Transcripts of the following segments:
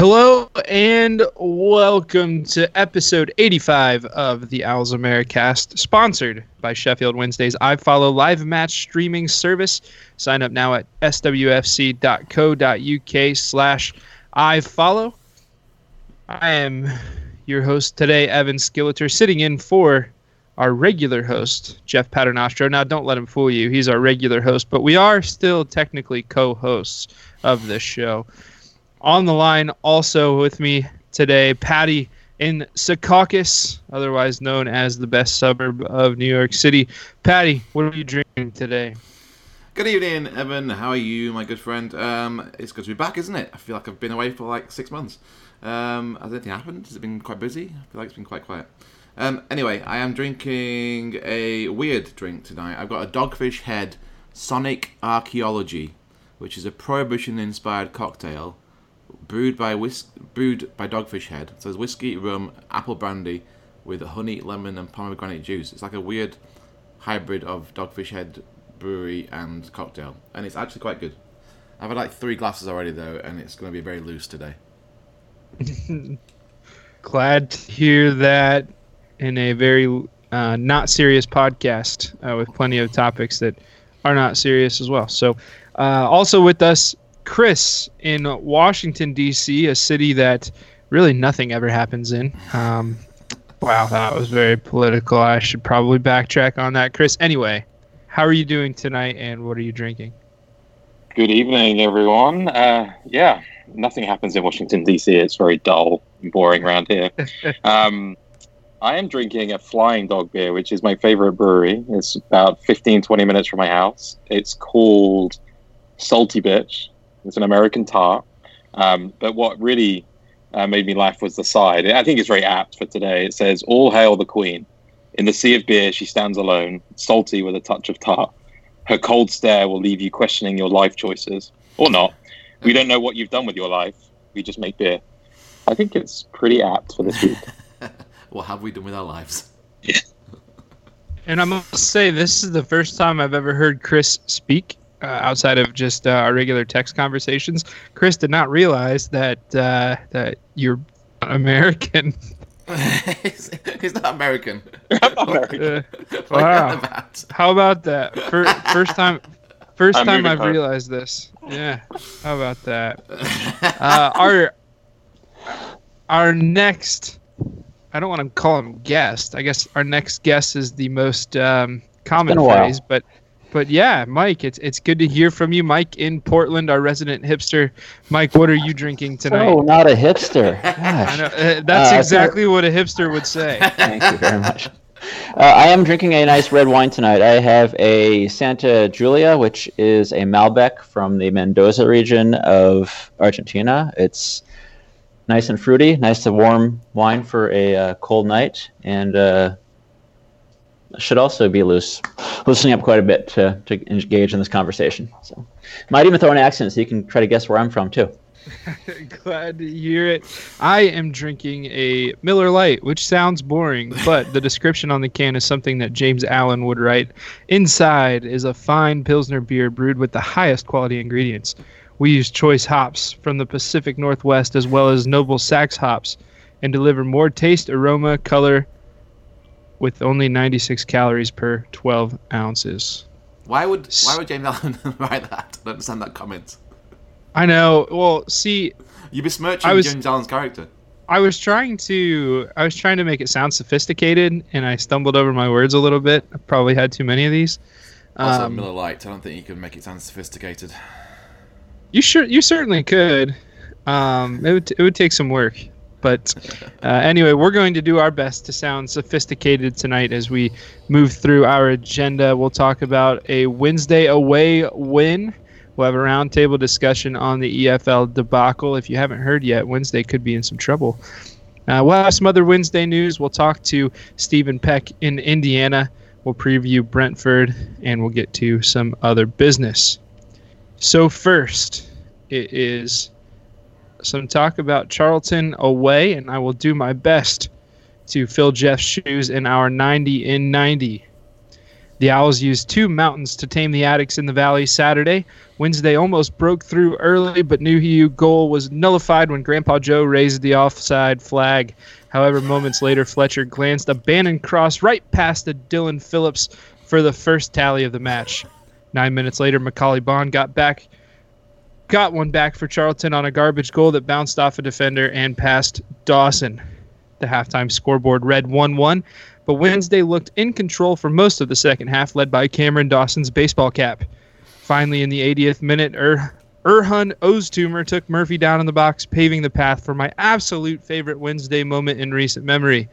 Hello and welcome to episode 85 of the Owls Americast, sponsored by Sheffield Wednesday's iFollow live match streaming service. Sign up now at swfc.co.uk slash iFollow. I am your host today, Evan Skilleter, sitting in for our regular host, Jeff Paternostro. Now, don't let him fool you. He's our regular host, but we are still technically co hosts of this show. On the line, also with me today, Patty in Secaucus, otherwise known as the best suburb of New York City. Patty, what are you drinking today? Good evening, Evan. How are you, my good friend? Um, it's good to be back, isn't it? I feel like I've been away for like six months. Um, has anything happened? Has it been quite busy? I feel like it's been quite quiet. Um, anyway, I am drinking a weird drink tonight. I've got a Dogfish Head Sonic Archaeology, which is a prohibition-inspired cocktail brewed by whis- brewed by Dogfish Head. So there's whiskey, rum, apple brandy with honey, lemon, and pomegranate juice. It's like a weird hybrid of Dogfish Head brewery and cocktail, and it's actually quite good. I've had like three glasses already though, and it's going to be very loose today. Glad to hear that in a very uh, not serious podcast uh, with plenty of topics that are not serious as well. So, uh, also with us, Chris in Washington, D.C., a city that really nothing ever happens in. Um, wow, that was very political. I should probably backtrack on that. Chris, anyway, how are you doing tonight and what are you drinking? Good evening, everyone. Uh, yeah, nothing happens in Washington, D.C. It's very dull and boring around here. um, I am drinking a Flying Dog beer, which is my favorite brewery. It's about 15, 20 minutes from my house. It's called Salty Bitch. It's an American tart. Um, but what really uh, made me laugh was the side. I think it's very apt for today. It says, All hail the queen. In the sea of beer, she stands alone, salty with a touch of tart. Her cold stare will leave you questioning your life choices. Or not. We don't know what you've done with your life. We just make beer. I think it's pretty apt for this week. what have we done with our lives? Yeah. And I must say, this is the first time I've ever heard Chris speak uh, outside of just uh, our regular text conversations. Chris did not realize that uh, that you're American. he's, he's not American. I'm American. Uh, What are you Wow. about? how about that? Fir- first time, first I'm time I've home. realized this. Yeah. How about that? Uh, our our next, I don't want to call him guest. I guess our next guest is the most um, common been phrase, but but yeah, Mike, it's it's good to hear from you, Mike in Portland, our resident hipster. Mike, what are you drinking tonight? Oh, not a hipster. I know, uh, that's Uh, exactly what a hipster would say. Thank you very much. Uh, I am drinking a nice red wine tonight. I have a Santa Julia, which is a Malbec from the Mendoza region of Argentina. It's nice and fruity, nice to warm wine for a uh, cold night, and uh, should also be loose, loosening up quite a bit to, to engage in this conversation. So, might even throw an accent so you can try to guess where I'm from too. Glad to hear it. I am drinking a Miller Lite, which sounds boring, but the description on the can is something that James Allen would write. Inside is a fine Pilsner beer brewed with the highest quality ingredients. We use choice hops from the Pacific Northwest as well as noble Saaz hops and deliver more taste, aroma, color with only 96 calories per 12 ounces. Why would why would James Allen write that? I don't understand that comment. I know. Well, see, You besmirching I was- James Allen's character. I was trying to I was trying to make it sound sophisticated and I stumbled over my words a little bit. I probably had too many of these. Also, Um, Miller Lite. I don't think you can make it sound sophisticated. You sure you certainly could. Um, it would it would take some work, but uh, anyway, we're going to do our best to sound sophisticated tonight as we move through our agenda. We'll talk about a Wednesday away win. We'll have a roundtable discussion on the EFL debacle. If you haven't heard yet, Wednesday could be in some trouble. Uh, we'll have some other Wednesday news. We'll talk to Stephen Peck in Indiana. We'll preview Brentford, and we'll get to some other business. So first, it is some talk about Charlton away, and I will do my best to fill Jeff's shoes in our 90 in 90. The Owls used two mountains to tame the Addicts in the Valley Saturday. Wednesday almost broke through early, but Nuhiu goal was nullified when Grandpa Joe raised the offside flag. However, moments later, Fletcher glanced a Bannon cross right past the Dillon Phillips for the first tally of the match. Nine minutes later, Macauley Bonne got back, got one back for Charlton on a garbage goal that bounced off a defender and past Dawson. The halftime scoreboard read 1 1, but Wednesday looked in control for most of the second half, led by Cameron Dawson's baseball cap. Finally, in the 80th minute, er- Erhun Oztumer took Murphy down in the box, paving the path for my absolute favorite Wednesday moment in recent memory.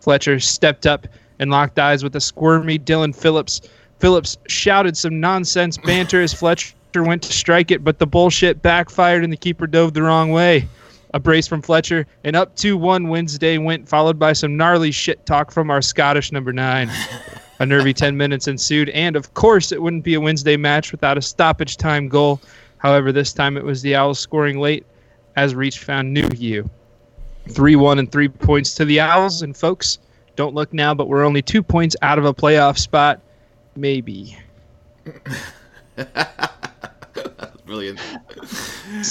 Fletcher stepped up and locked eyes with a squirmy Dillon Phillips. Phillips shouted some nonsense banter as Fletcher went to strike it, but the bullshit backfired and the keeper dove the wrong way a brace from Fletcher, and up 2 1 Wednesday went, followed by some gnarly shit talk from our Scottish number nine. a nervy 10 minutes ensued, and of course, it wouldn't be a Wednesday match without a stoppage time goal. However, this time it was the Owls scoring late as Reach found Nuhiu. 3 1 and 3 points to the Owls, and folks, don't look now, but we're only two points out of a playoff spot. Maybe. brilliant.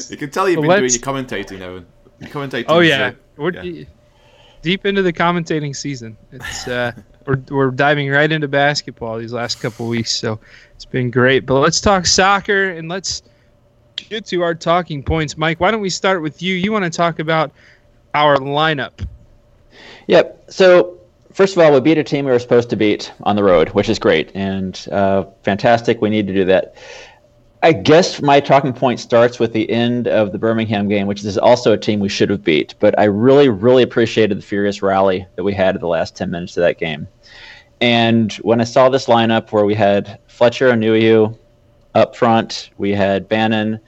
you can tell you've been doing your commentating, Owen. Your commentating. Oh yeah, we're yeah. deep into the commentating season. It's uh, we're we're diving right into basketball these last couple weeks, so it's been great. But let's talk soccer and let's get to our talking points. Mike, why don't we start with you? You want to talk about our lineup? Yep. So first of all, we beat a team we were supposed to beat on the road, which is great and uh, fantastic. We need to do that. I guess my talking point starts with the end of the Birmingham game, which is also a team we should have beat. But I really, really appreciated the furious rally that we had in the last 10 minutes of that game. And when I saw this lineup where we had Fletcher Anuyu up front, we had Bannon,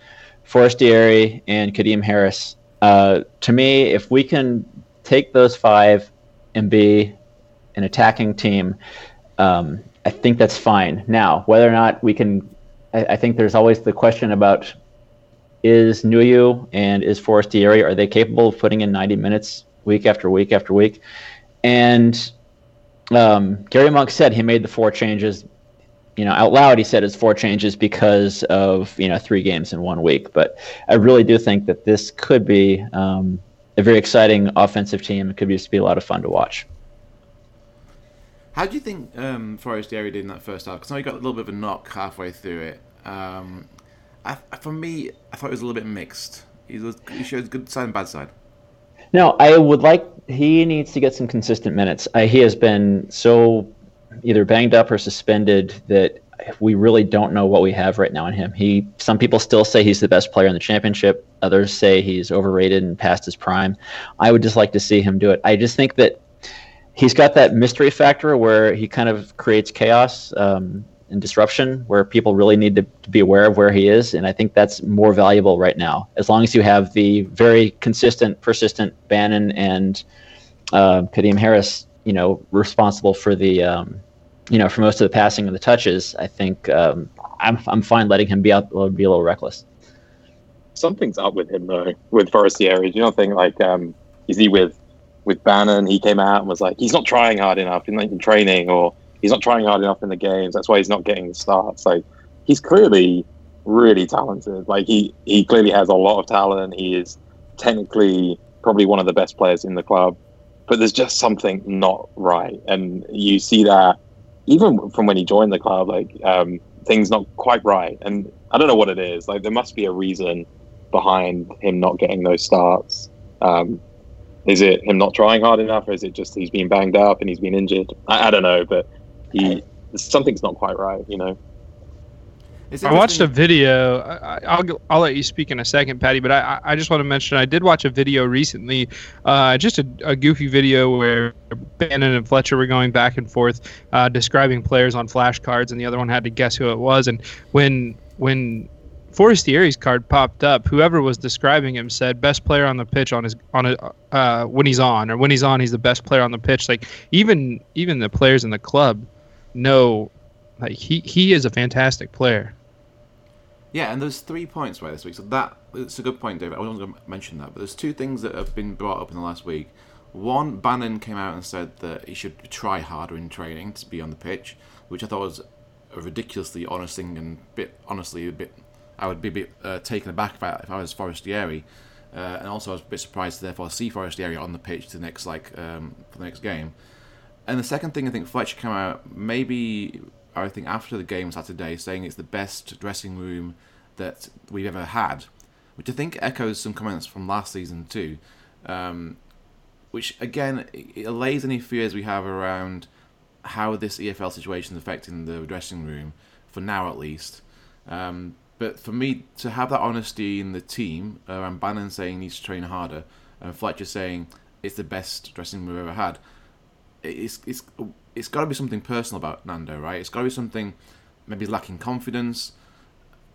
Forestieri, and Kadeem Harris. Uh, to me, if we can take those five and be an attacking team, um, I think that's fine. Now, whether or not we can I, I think there's always the question about is Nuhiu and is Forestieri are they capable of putting in 90 minutes week after week after week? And um, Gary Monk said he made the four changes. You know, out loud he said it's four changes because of you know three games in one week. But I really do think that this could be um, a very exciting offensive team. It could just be a lot of fun to watch. How do you think um, Forestieri did in that first half? Because now he got a little bit of a knock halfway through it. Um, I, for me, I thought it was a little bit mixed. He, was, he showed good side and bad side. No, I would like. He needs to get some consistent minutes. I, he has been so either banged up or suspended that we really don't know what we have right now in him. He some people still say he's the best player in the championship. Others say he's overrated and past his prime. I would just like to see him do it. I just think that he's got that mystery factor where he kind of creates chaos um, and disruption where people really need to, to, be aware of where he is and i think that's more valuable right now as long as you have the very consistent persistent bannon and uh, kadeem harris you know responsible for the um, you know for most of the passing and the touches i think um, I'm, I'm fine letting him be out be a little reckless something's up with him though with Forestieri. Do you not think like um, is he with with Bannon, he came out and was like, he's not trying hard enough in, in training, or he's not trying hard enough in the games. That's why he's not getting the starts. Like he's clearly really talented. Like he he clearly has a lot of talent. He is technically probably one of the best players in the club, but there's just something not right, and you see that even from when he joined the club. Like um, things not quite right, and I don't know what it is. Like there must be a reason behind him not getting those starts. Um, is it him not trying hard enough, or is it just he's been banged up and he's been injured? I, I don't know, but he something's not quite right, you know. I watched a video. I, will I'll let you speak in a second, Patty. But I I just want to mention I did watch a video recently, uh, just a, a goofy video where Bannon and Fletcher were going back and forth, uh, describing players on flashcards, and the other one had to guess who it was. And when when Forestieri's card popped up. Whoever was describing him said best player on the pitch on his on a uh, when he's on or when he's on he's the best player on the pitch. Like even even the players in the club know like he he is a fantastic player. Yeah, and there's three points right this week. So that it's a good point, David. I wasn't going to mention that, but there's two things that have been brought up in the last week. One, Bannon came out and said that he should try harder in training to be on the pitch, which I thought was a ridiculously honest thing and bit honestly a bit. I would be a bit uh, taken aback about if I was Forestieri, uh, and also I was a bit surprised to therefore see Forestieri on the pitch the next like um, for the next game. And the second thing I think Fletcher came out maybe I think after the game Saturday saying it's the best dressing room that we've ever had, which I think echoes some comments from last season too. Um, which again it allays any fears we have around how this EFL situation is affecting the dressing room, for now at least. Um, but for me to have that honesty in the team, around Bannon saying he needs to train harder, and Fletcher saying it's the best dressing we've ever had, it's it's it's got to be something personal about Nando, right? It's got to be something maybe he's lacking confidence,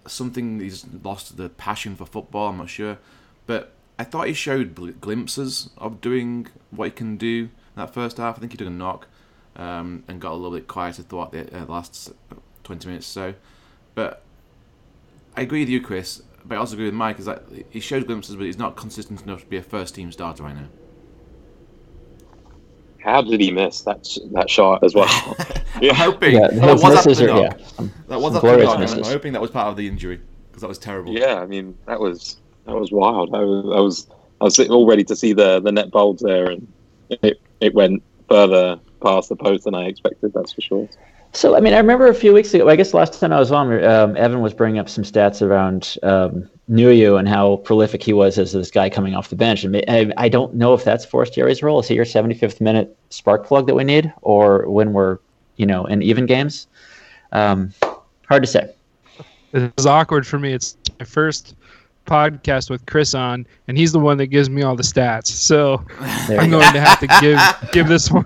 something he's lost the passion for football. I'm not sure, but I thought he showed glimpses of doing what he can do in that first half. I think he took a knock um, and got a little bit quieter throughout the uh, last 20 minutes or so. But I agree with you, Chris. But I also agree with Mike. Is that he shows glimpses, but he's not consistent enough to be a first team starter right now. How did he miss that that shot as well? yeah. I'm hoping yeah, that was after the. Yeah, that was after the knock. I'm hoping that was part of the injury because that was terrible. Yeah, I mean that was that was wild. I was I was I was all ready to see the the net bulbs there, and it it went further past the post than I expected. That's for sure. So, I mean, I remember a few weeks ago. I guess last time I was on, um, Evan was bringing up some stats around um, Nuhiu and how prolific he was as this guy coming off the bench. And I, I don't know if that's Forestieri's role. Is he your 75th minute spark plug that we need, or when we're, you know, in even games? Um, hard to say. It was awkward for me. It's my first podcast with Chris on, and he's the one that gives me all the stats. So there I'm going to have to give give this one.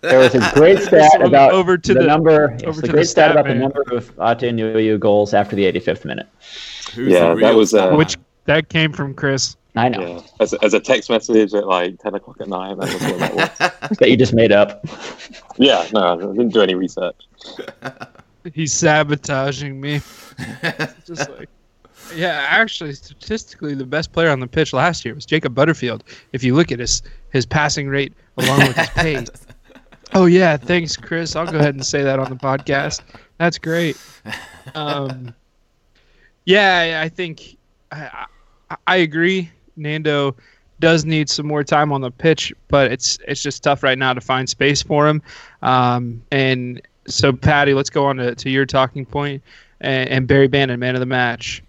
there was a great stat about over to the, the number. Over to great the stat, about man. the number of Ate goals after the 85th minute. Who's yeah, that was uh, which that came from Chris. I know. Yeah. As, a, as a text message at like 10 o'clock at night. That was what that was. that you just made up. Yeah, no, I didn't do any research. He's sabotaging me. just like. Yeah, actually, statistically, the best player on the pitch last year was Jacob Butterfield. If you look at his his passing rate along with his pace. oh yeah, thanks, Chris. I'll go ahead and say that on the podcast. That's great. Um, yeah, I think I, I agree. Nando does need some more time on the pitch, but it's it's just tough right now to find space for him. Um, and so, Patty, let's go on to, to your talking point and, and Barry Bannon, man of the match.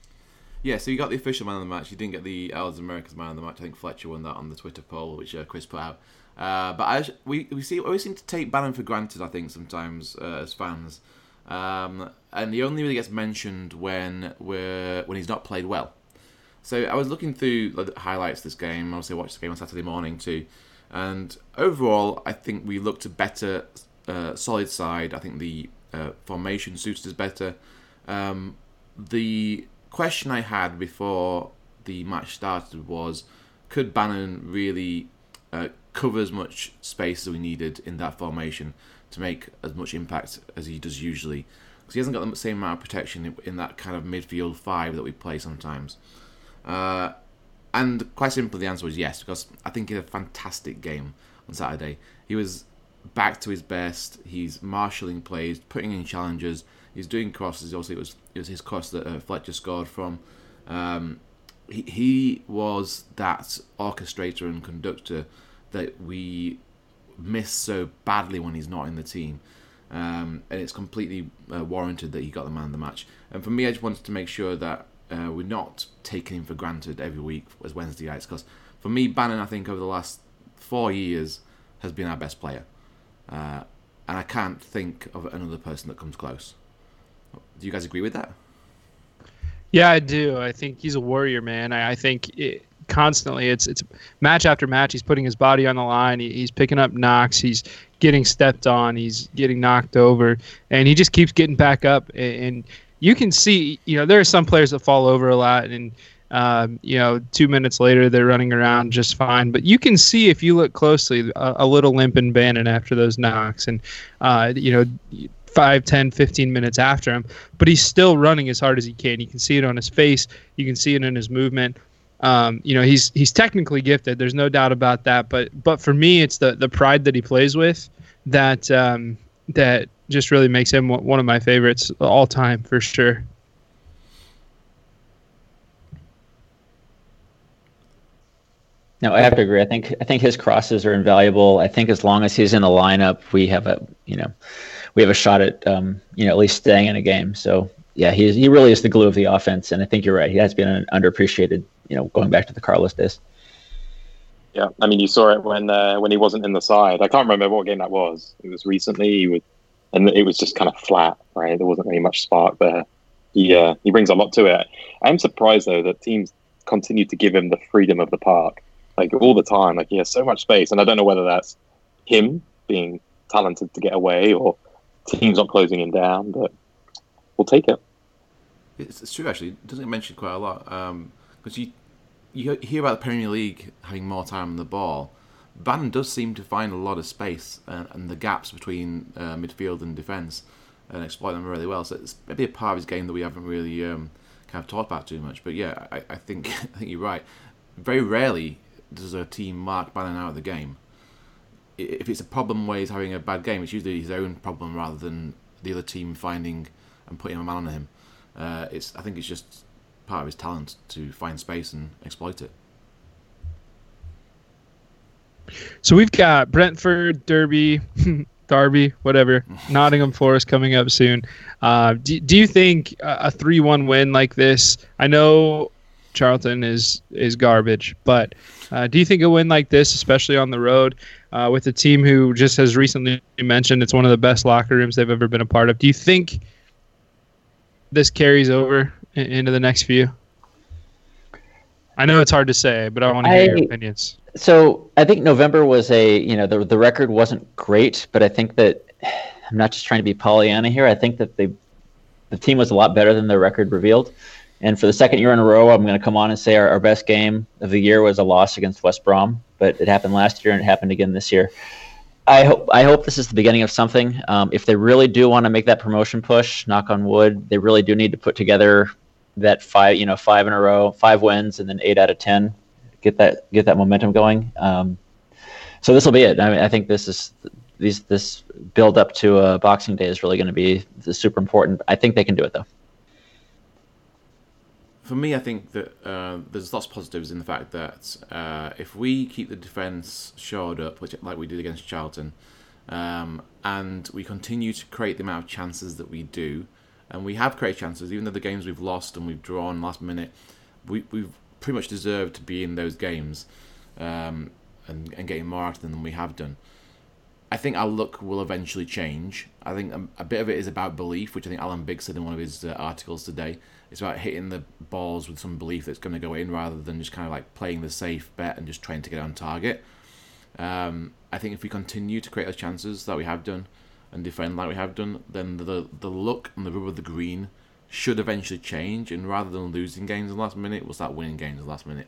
Yeah, so you got the official man of the match. You didn't get the Owls Americast man of the match. I think Fletcher won that on the Twitter poll, which uh, Chris put out. Uh, but I, we we see always seem to take Bannon for granted. I think sometimes uh, as fans, um, and he only really gets mentioned when we're when he's not played well. So I was looking through the highlights of this game. Obviously, I watched the game on Saturday morning too, and overall, I think we looked a better, uh, solid side. I think the uh, formation suited us better. Um, the question I had before the match started was could Bannon really uh, cover as much space as we needed in that formation to make as much impact as he does usually? Because he hasn't got the same amount of protection in, that kind of midfield five that we play sometimes. Uh, and quite simply, the answer was yes, because I think he had a fantastic game on Saturday. He was back to his best. He's marshalling plays, putting in challenges, He's doing crosses. Obviously, it was it was his cross that uh, Fletcher scored from. Um, he he was that orchestrator and conductor that we miss so badly when he's not in the team. Um, and it's completely uh, warranted that he got the man of the match. And for me, I just wanted to make sure that uh, we're not taking him for granted every week as Wednesdayites. Because for me, Bannon, I think over the last four years has been our best player, uh, and I can't think of another person that comes close. Do you guys agree with that? Yeah, I do. I think he's a warrior, man. I, I think it, constantly it's it's match after match. He's putting his body on the line. He, he's picking up knocks. He's getting stepped on. He's getting knocked over, and he just keeps getting back up. And, and you can see, you know, there are some players that fall over a lot, and um, you know, two minutes later they're running around just fine. But you can see if you look closely a, a little limp in Bannon after those knocks, and uh, you know 5, 10, 15 minutes after him, but he's still running as hard as he can. You can see it on his face, you can see it in his movement. Um, you know, he's he's technically gifted. There's no doubt about that. But but for me, it's the the pride that he plays with that um, that just really makes him one of my favorites all time for sure. No, I have to agree. I think I think his crosses are invaluable. I think as long as he's in the lineup, we have a you know we have a shot at um, you know at least staying in a game. So yeah, he he really is the glue of the offense, and I think you're right. He has been an underappreciated. You know, going back to the Carlos days. Yeah, I mean, you saw it when uh, when he wasn't in the side. I can't remember what game that was. It was recently. He would, and it was just kind of flat, right? There wasn't really much spark there. He uh, he brings a lot to it. I'm surprised though that teams continue to give him the freedom of the park like all the time. Like he has so much space, and I don't know whether that's him being talented to get away or teams not closing him down, but we'll take it. It's, it's true actually. It doesn't get mentioned quite a lot because um, you you hear about the Premier League having more time on the ball. Bannon does seem to find a lot of space and, and the gaps between uh, midfield and defence and exploit them really well. So it's maybe a part of his game that we haven't really um, kind of talked about too much. But yeah, I, I think I think you're right. Very rarely does a team mark Bannon out of the game. If it's a problem where he's having a bad game, it's usually his own problem rather than the other team finding and putting a man on him. Uh, it's I think it's just part of his talent to find space and exploit it. So we've got Brentford, Derby, Derby, whatever, Nottingham Forest coming up soon. Uh, do, do you think a 3 1 win like this? I know Charlton is is garbage. But uh, do you think a win like this, especially on the road, uh, with a team who just has recently mentioned it's one of the best locker rooms they've ever been a part of, do you think this carries over in, into the next few? I know it's hard to say, but I want to hear I, your opinions. So I think November was a you know the the record wasn't great, but I think that I'm not just trying to be Pollyanna here. I think that they the team was a lot better than the record revealed. And for the second year in a row, I'm going to come on and say our, our best game of the year was a loss against West Brom, but it happened last year and it happened again this year. I hope I hope this is the beginning of something. Um, if they really do want to make that promotion push, knock on wood, they really do need to put together that five, you know, five in a row, five wins, and then eight out of ten, get that get that momentum going. Um, so this will be it. I mean, I think this is these this build up to uh, Boxing Day is really going to be super important. I think they can do it though for me, I think that uh, there's lots of positives in the fact that uh, if we keep the defence shored up, which like we did against Charlton, um, and we continue to create the amount of chances that we do, and we have created chances, even though the games we've lost and we've drawn last minute, we, we've pretty much deserved to be in those games um, and, and getting more out of them than we have done. I think our luck will eventually change. I think a, a, bit of it is about belief, which I think Alan Biggs said in one of his uh, articles today. It's about hitting the balls with some belief that's going to go in rather than just kind of like playing the safe bet and just trying to get on target. Um, I think if we continue to create those chances that we have done and defend like we have done, then the the look and the rub of the green should eventually change. And rather than losing games in the last minute, we'll start winning games in the last minute.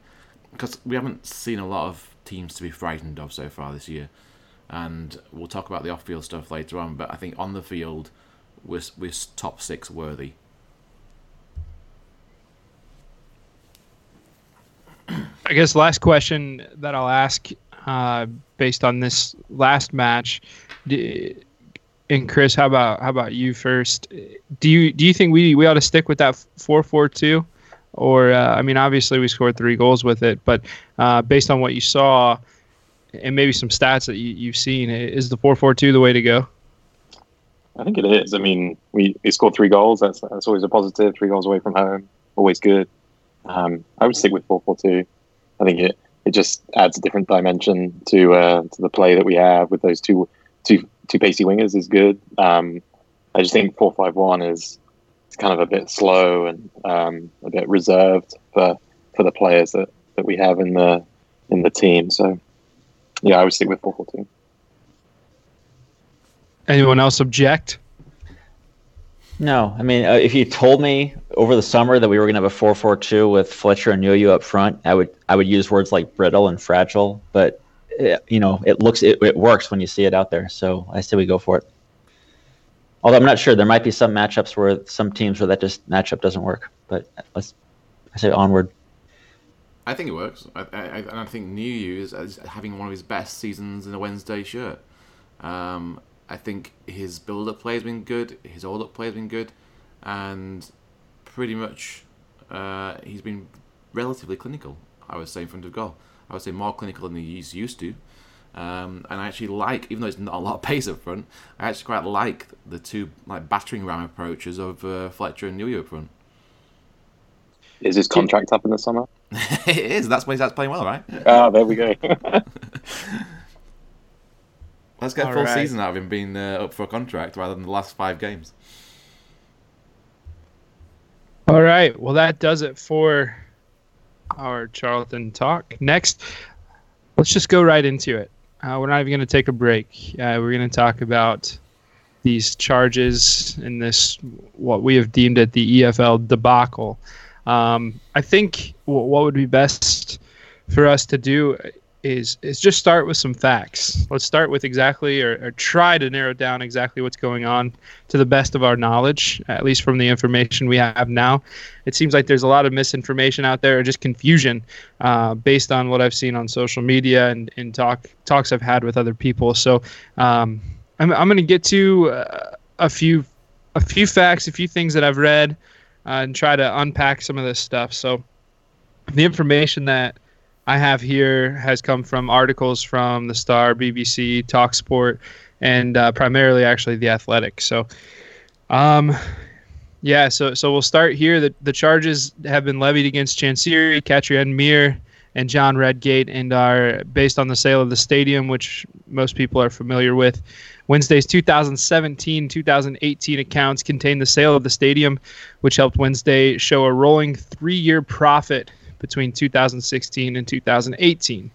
Because we haven't seen a lot of teams to be frightened of so far this year. And we'll talk about the off-field stuff later on. But I think on the field, we're, we're top six worthy. I guess last question that I'll ask, uh, based on this last match, and Chris, how about how about you first? Do you do you think we we ought to stick with that four four two, or uh, I mean, obviously we scored three goals with it, but uh, based on what you saw, and maybe some stats that you, you've seen, is the four four two the way to go? I think it is. I mean, we, we scored three goals. That's that's always a positive. Three goals away from home, always good. Um, I would stick with four four two. I think it it just adds a different dimension to uh, to the play that we have with those two two two pacey wingers is good. Um, I just think four five one is it's kind of a bit slow and um, a bit reserved for for the players that, that we have in the in the team. So yeah, I would stick with four four two. Anyone else object? No, I mean, uh, if you told me over the summer that we were going to have a four-four-two with Fletcher and Nuhiu up front, I would I would use words like brittle and fragile. But it, uh, you know, it looks it, it works when you see it out there. So I say we go for it. Although I'm not sure, there might be some matchups where some teams where that just matchup doesn't work. But let's I say onward. I think it works. I, I, I think is, is having one of his best seasons in a Wednesday shirt. Um, I think his build-up play has been good. His hold-up play has been good, and pretty much uh, he's been relatively clinical. I would say in front of goal. I would say more clinical than he's used to. Um, and I actually like, even though it's not a lot of pace up front, I actually quite like the two like battering ram approaches of uh, Fletcher and Nuhiu up front. Is his contract up in the summer? it is. That's why he's starts playing well, right? Ah, there we go. Let's get a full right. season out of him being uh, up for a contract rather than the last five games. All right. Well, that does it for our Charlton talk. Next, let's just go right into it. Uh, we're not even going to take a break. Uh, we're going to talk about these charges in this what we have deemed at the EFL debacle. Um, I think w- what would be best for us to do is is just start with some facts. Let's start with exactly or, or try to narrow down exactly what's going on to the best of our knowledge, at least from the information we have now. It seems like there's a lot of misinformation out there, or just confusion, uh, based on what I've seen on social media and, and talk talks I've had with other people. So um, I'm I'm going to get to uh, a few a few facts, a few things that I've read, uh, and try to unpack some of this stuff. So the information that I have here has come from articles from the Star, BBC, Talksport, and uh, primarily actually the Athletic. So, um, yeah, so so we'll start here. The the charges have been levied against Chansiri, Katrien Meire, and John Redgate, and are based on the sale of the stadium, which most people are familiar with. Wednesday's 2017 2018 accounts contain the sale of the stadium, which helped Wednesday show a rolling three year profit between 2016 and 2018.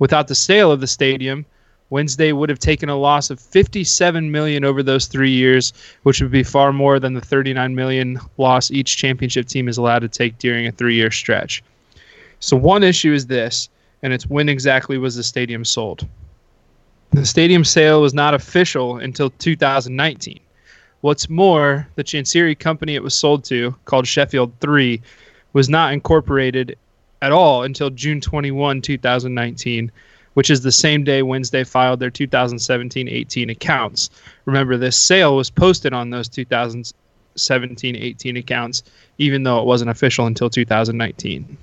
Without the sale of the stadium, Wednesday would have taken a loss of 57 million over those 3 years, which would be far more than the 39 million loss each championship team is allowed to take during a 3-year stretch. So one issue is this, and it's when exactly was the stadium sold? The stadium sale was not official until 2019. What's more, the Chansiri company it was sold to, called Sheffield 3, was not incorporated at all until June 21, 2019, which is the same day Wednesday filed their 2017 18 accounts. Remember, this sale was posted on those 2017 18 accounts, even though it wasn't official until 2019.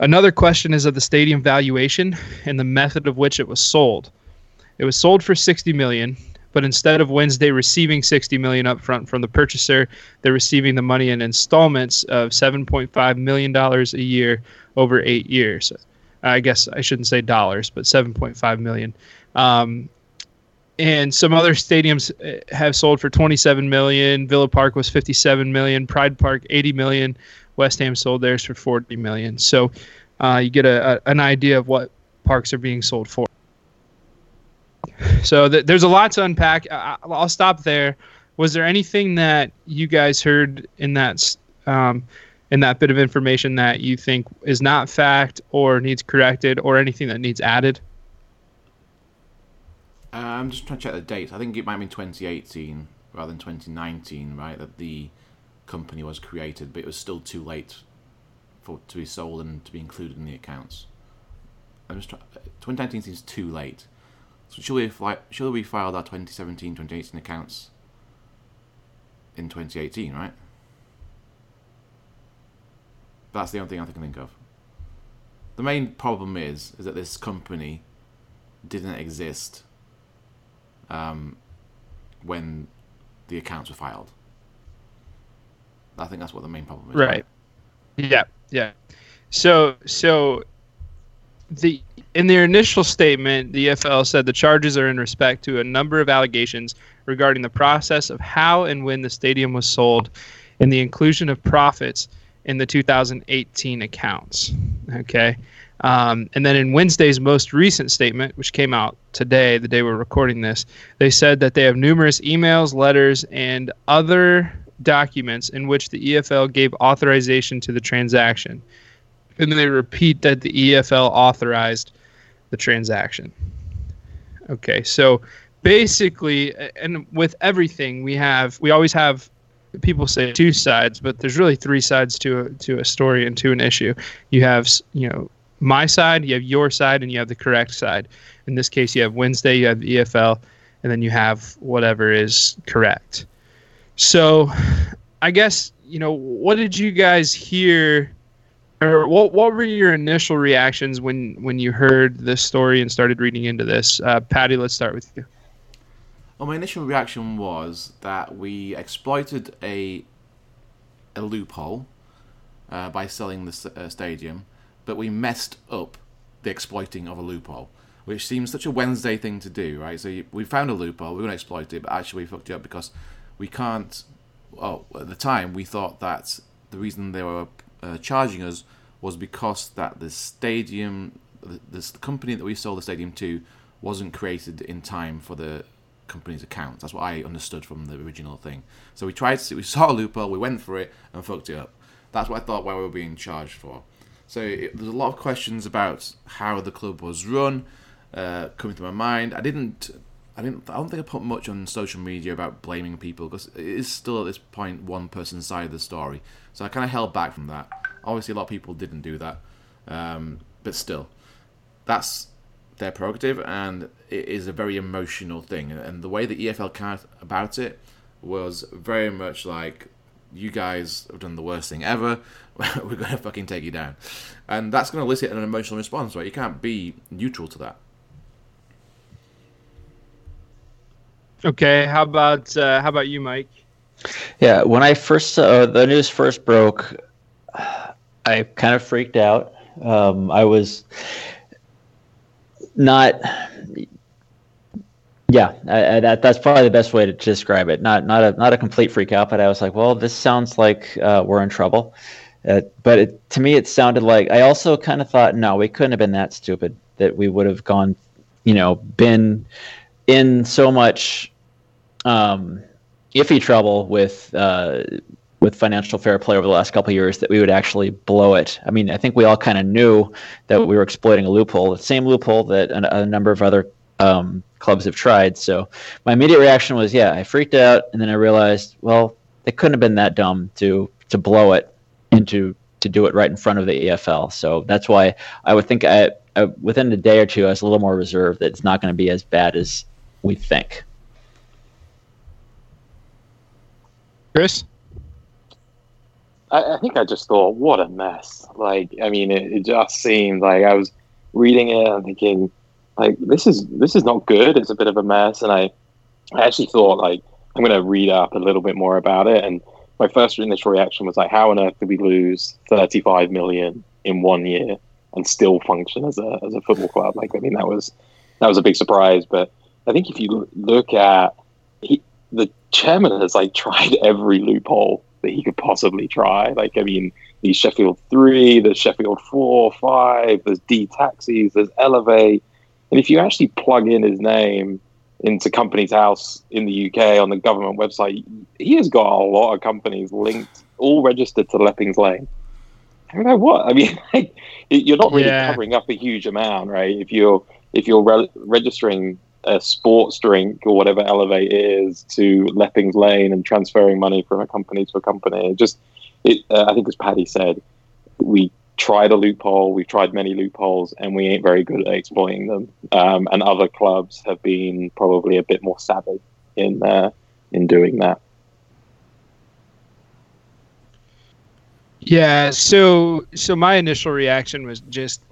Another question is of the stadium valuation and the method of which it was sold. It was sold for 60 million, but instead of Wednesday receiving 60 million upfront from the purchaser, they're receiving the money in installments of 7.5 million dollars a year over 8 years. I guess I shouldn't say dollars, but 7.5 million. Um, and some other stadiums uh, have sold for 27 million. Villa Park was 57 million. Pride Park 80 million. West Ham sold theirs for 40 million. So uh, you get a, a, an idea of what parks are being sold for. So th- there's a lot to unpack. I- I- I'll stop there. Was there anything that you guys heard in that um, in that bit of information that you think is not fact or needs corrected or anything that needs added? Uh, I'm just trying to check the dates. I think it might be 2018 rather than 2019, right? That the company was created, but it was still too late for to be sold and to be included in the accounts. I'm just try- 2019 seems too late. So should we fly, should we filed our 2017 2018 accounts in 2018, right? That's the only thing I can think of. The main problem is is that this company didn't exist um, when the accounts were filed. I think that's what the main problem is. Right. Yeah. Yeah. So so the in their initial statement, the EFL said the charges are in respect to a number of allegations regarding the process of how and when the stadium was sold and the inclusion of profits in the 2018 accounts. Okay. Um, and then in Wednesday's most recent statement, which came out today, the day we're recording this, they said that they have numerous emails, letters, and other documents in which the EFL gave authorization to the transaction. And then they repeat that the EFL authorized the transaction. Okay, so basically, and with everything, we have we always have people say two sides, but there's really three sides to a, to a story and to an issue. You have you know my side, you have your side, and you have the correct side. In this case, you have Wednesday, you have the EFL, and then you have whatever is correct. So, I guess you know what did you guys hear, what what were your initial reactions when when you heard this story and started reading into this? Uh, Patty, let's start with you. Well, my initial reaction was that we exploited a a loophole uh, by selling the uh, stadium, but we messed up the exploiting of a loophole, which seems such a Wednesday thing to do, right? So you, we found a loophole, we're going to exploit it, but actually we fucked it up because we can't. Oh, at the time we thought that the reason they were uh, charging us was because that the stadium, the company that we sold the stadium to, wasn't created in time for the company's accounts. That's what I understood from the original thing. So we tried to, we saw a loophole, we went for it, and fucked it up. That's what I thought why we were being charged for. So it, there's a lot of questions about how the club was run uh, coming to my mind. I didn't, I didn't, I don't think I put much on social media about blaming people because it is still at this point one person's side of the story. So I kind of held back from that. Obviously, a lot of people didn't do that, um, but still, that's their prerogative, and it is a very emotional thing. And the way the EFL came about it was very much like, you guys have done the worst thing ever. We're gonna fucking take you down, and that's gonna elicit an emotional response. Right? You can't be neutral to that. Okay, how about uh, how about you, Mike? Yeah, when I first uh, the news first broke, I kind of freaked out. Um, I was not yeah I, I, that, that's probably the best way to describe it not not a not a complete freak out but i was like well this sounds like uh, we're in trouble uh, but it, to me it sounded like i also kind of thought no we couldn't have been that stupid that we would have gone you know been in so much um, iffy trouble with uh, with financial fair play over the last couple years that we would actually blow it. I mean, I think we all kind of knew that we were exploiting a loophole, the same loophole that a, a number of other um, clubs have tried. So my immediate reaction was, yeah, I freaked out, and then I realized, well, they couldn't have been that dumb to to blow it into to do it right in front of the EFL. So that's why I would think I within a day or two, I was a little more reserved that it's not going to be as bad as we think. Chris. I, I, think I just thought, what a mess. Like, I mean, it, it, just seemed like I was reading it and thinking, like, this is this is not good. It's a bit of a mess. And I, I actually thought, like, I'm going to read up a little bit more about it. And my first initial reaction was like, how on earth did we lose 35 million in one year and still function as a as a football club? Like, I mean, that was that was a big surprise. But I think if you look at he, the chairman has like tried every loophole that he could possibly try. Like, I mean, the Sheffield 3, there's Sheffield 4, 5, there's D taxis, there's Elevate. And if you actually plug in his name into Companies House in the UK on the government website, he has got a lot of companies linked, all registered to Leppings Lane. I don't know what. I mean, like, you're not really yeah. covering up a huge amount, right? If you're if you're re- registering a sports drink or whatever Elevate is to Leppings Lane and transferring money from a company to a company. It just, it, uh, I think as Paddy said, we tried a loophole, we've tried many loopholes, and we ain't very good at exploiting them. Um, and other clubs have been probably a bit more savvy in uh, in doing that. Yeah, so so my initial reaction was just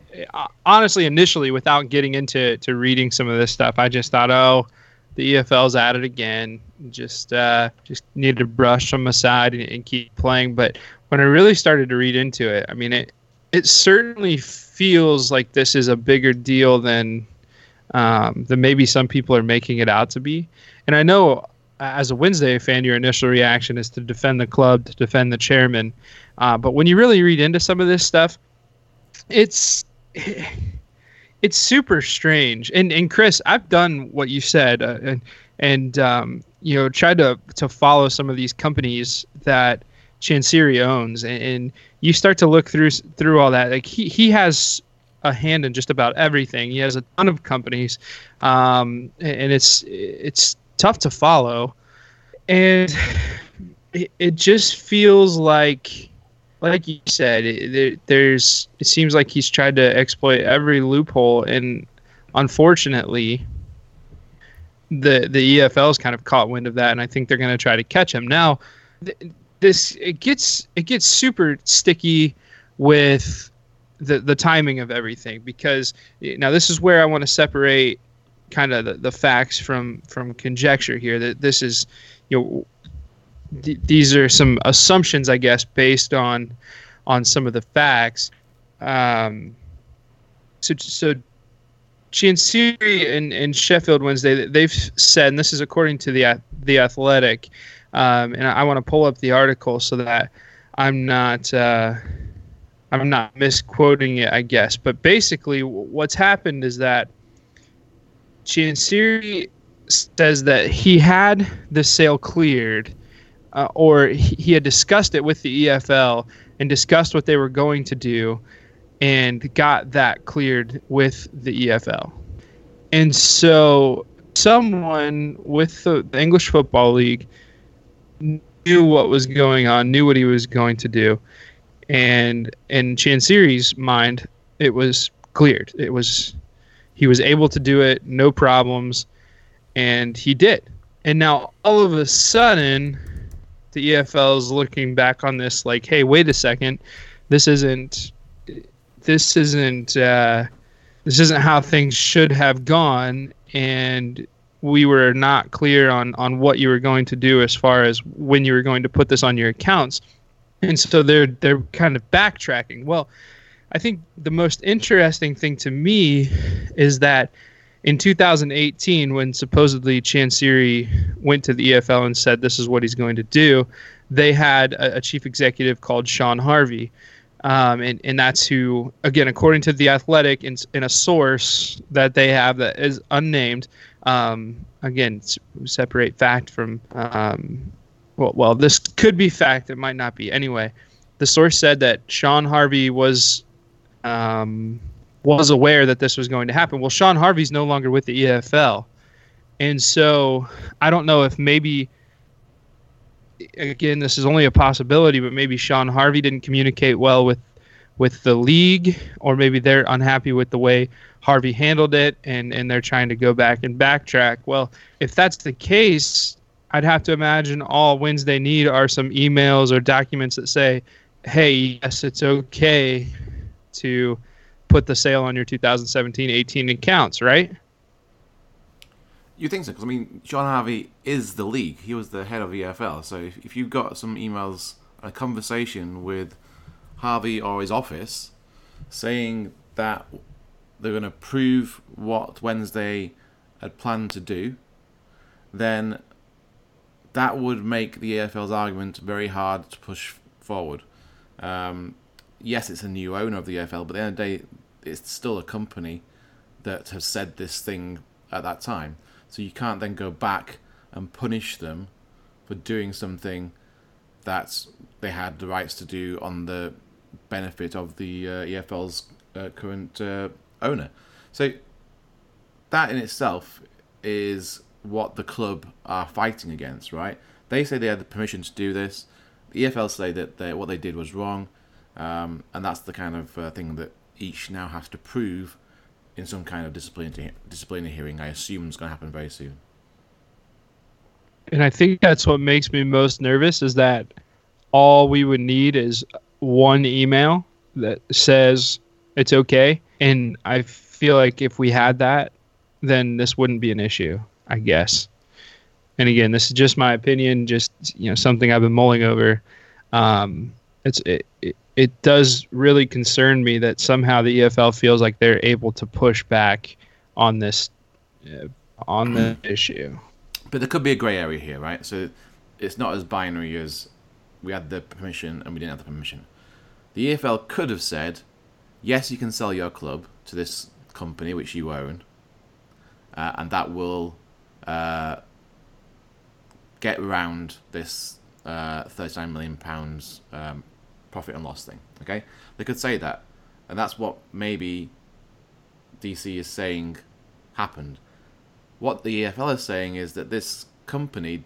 honestly, initially, without getting into to reading some of this stuff, I just thought, oh, the EFL's at it again. Just uh, just need to brush them aside and, and, keep playing. But when I really started to read into it, I mean, it it certainly feels like this is a bigger deal than um, than maybe some people are making it out to be. And I know as a Wednesday fan, your initial reaction is to defend the club, to defend the chairman. Uh, but when you really read into some of this stuff, it's it's super strange. And and Chris, I've done what you said, uh, and and um, you know tried to to follow some of these companies that Chansiri owns, and, and, you start to look through through all that. Like he he has a hand in just about everything. He has a ton of companies, um, and it's it's tough to follow, and it, it just feels like like you said there, there's it seems like he's tried to exploit every loophole and unfortunately the the EFL's kind of caught wind of that and I think they're going to try to catch him. Now th- this it gets it gets super sticky with the the timing of everything because now this is where I want to separate kind of the, the facts from from conjecture here that this is you know th- these are some assumptions I guess based on on some of the facts um so so Chansiri and, and Sheffield Wednesday they've said and this is according to the the athletic um, and I, I want to pull up the article so that I'm not uh, I'm not misquoting it, I guess. But basically, what's happened is that Chansiri says that he had the sale cleared, uh, or he had discussed it with the EFL and discussed what they were going to do, and got that cleared with the EFL. And so, someone with the, the English Football League knew what was going on, knew what he was going to do, and in Chansiri's mind, it was cleared. It was he was able to do it, no problems, and he did. And now all of a sudden, the EFL is looking back on this like, hey, wait a second, this isn't this isn't uh, this isn't how things should have gone, and we were not clear on on what you were going to do as far as when you were going to put this on your accounts and so they're they're kind of backtracking. Well, I think the most interesting thing to me is that in 2018, when supposedly Chansiri went to the EFL and said this is what he's going to do, they had a, a chief executive called Shaun Harvey. Um, and, and that's who, again, according to the Athletic, in, in a source that they have that is unnamed, um, again, separate fact from um, well, well, this could be fact. It might not be. Anyway, the source said that Shaun Harvey was um, was aware that this was going to happen. Well, Shaun Harvey's no longer with the EFL, and so I don't know if maybe again this is only a possibility, but maybe Sean Harvey didn't communicate well with with the league, or maybe they're unhappy with the way Harvey handled it, and and they're trying to go back and backtrack. Well, if that's the case, I'd have to imagine all Wednesday need are some emails or documents that say, "Hey, yes, it's okay to put the sale on your 2017-18 accounts," right? You think so? Because I mean, Shaun Harvey is the league. He was the head of EFL. So if, if you've got some emails, a conversation with Harvey or his office, saying that they're going to prove what Wednesday had planned to do, then that would make the EFL's argument very hard to push forward. Um, yes, it's a new owner of the EFL, but at the end of the day, it's still a company that has said this thing at that time. So you can't then go back and punish them for doing something that they had the rights to do on the benefit of the uh, EFL's uh, current uh, owner. So that in itself is what the club are fighting against, right? They say they had the permission to do this. The EFL say that they, what they did was wrong, um, and that's the kind of uh, thing that each now has to prove in some kind of disciplinary disciplinary hearing. I assume is going to happen very soon. And I think that's what makes me most nervous is that all we would need is one email that says it's okay, and I feel like if we had that, then this wouldn't be an issue. I guess. And again, this is just my opinion, just you know something I've been mulling over. Um, it's it, it, it does really concern me that somehow the EFL feels like they're able to push back on this uh, on the issue. But there could be a grey area here, right? So it's not as binary as we had the permission and we didn't have the permission. The EFL could have said, yes, you can sell your club to this company which you own, uh, and that will uh, get around this uh, 39 million pounds um, profit and loss thing. Okay, they could say that, and that's what maybe DC is saying happened. What the EFL is saying is that this company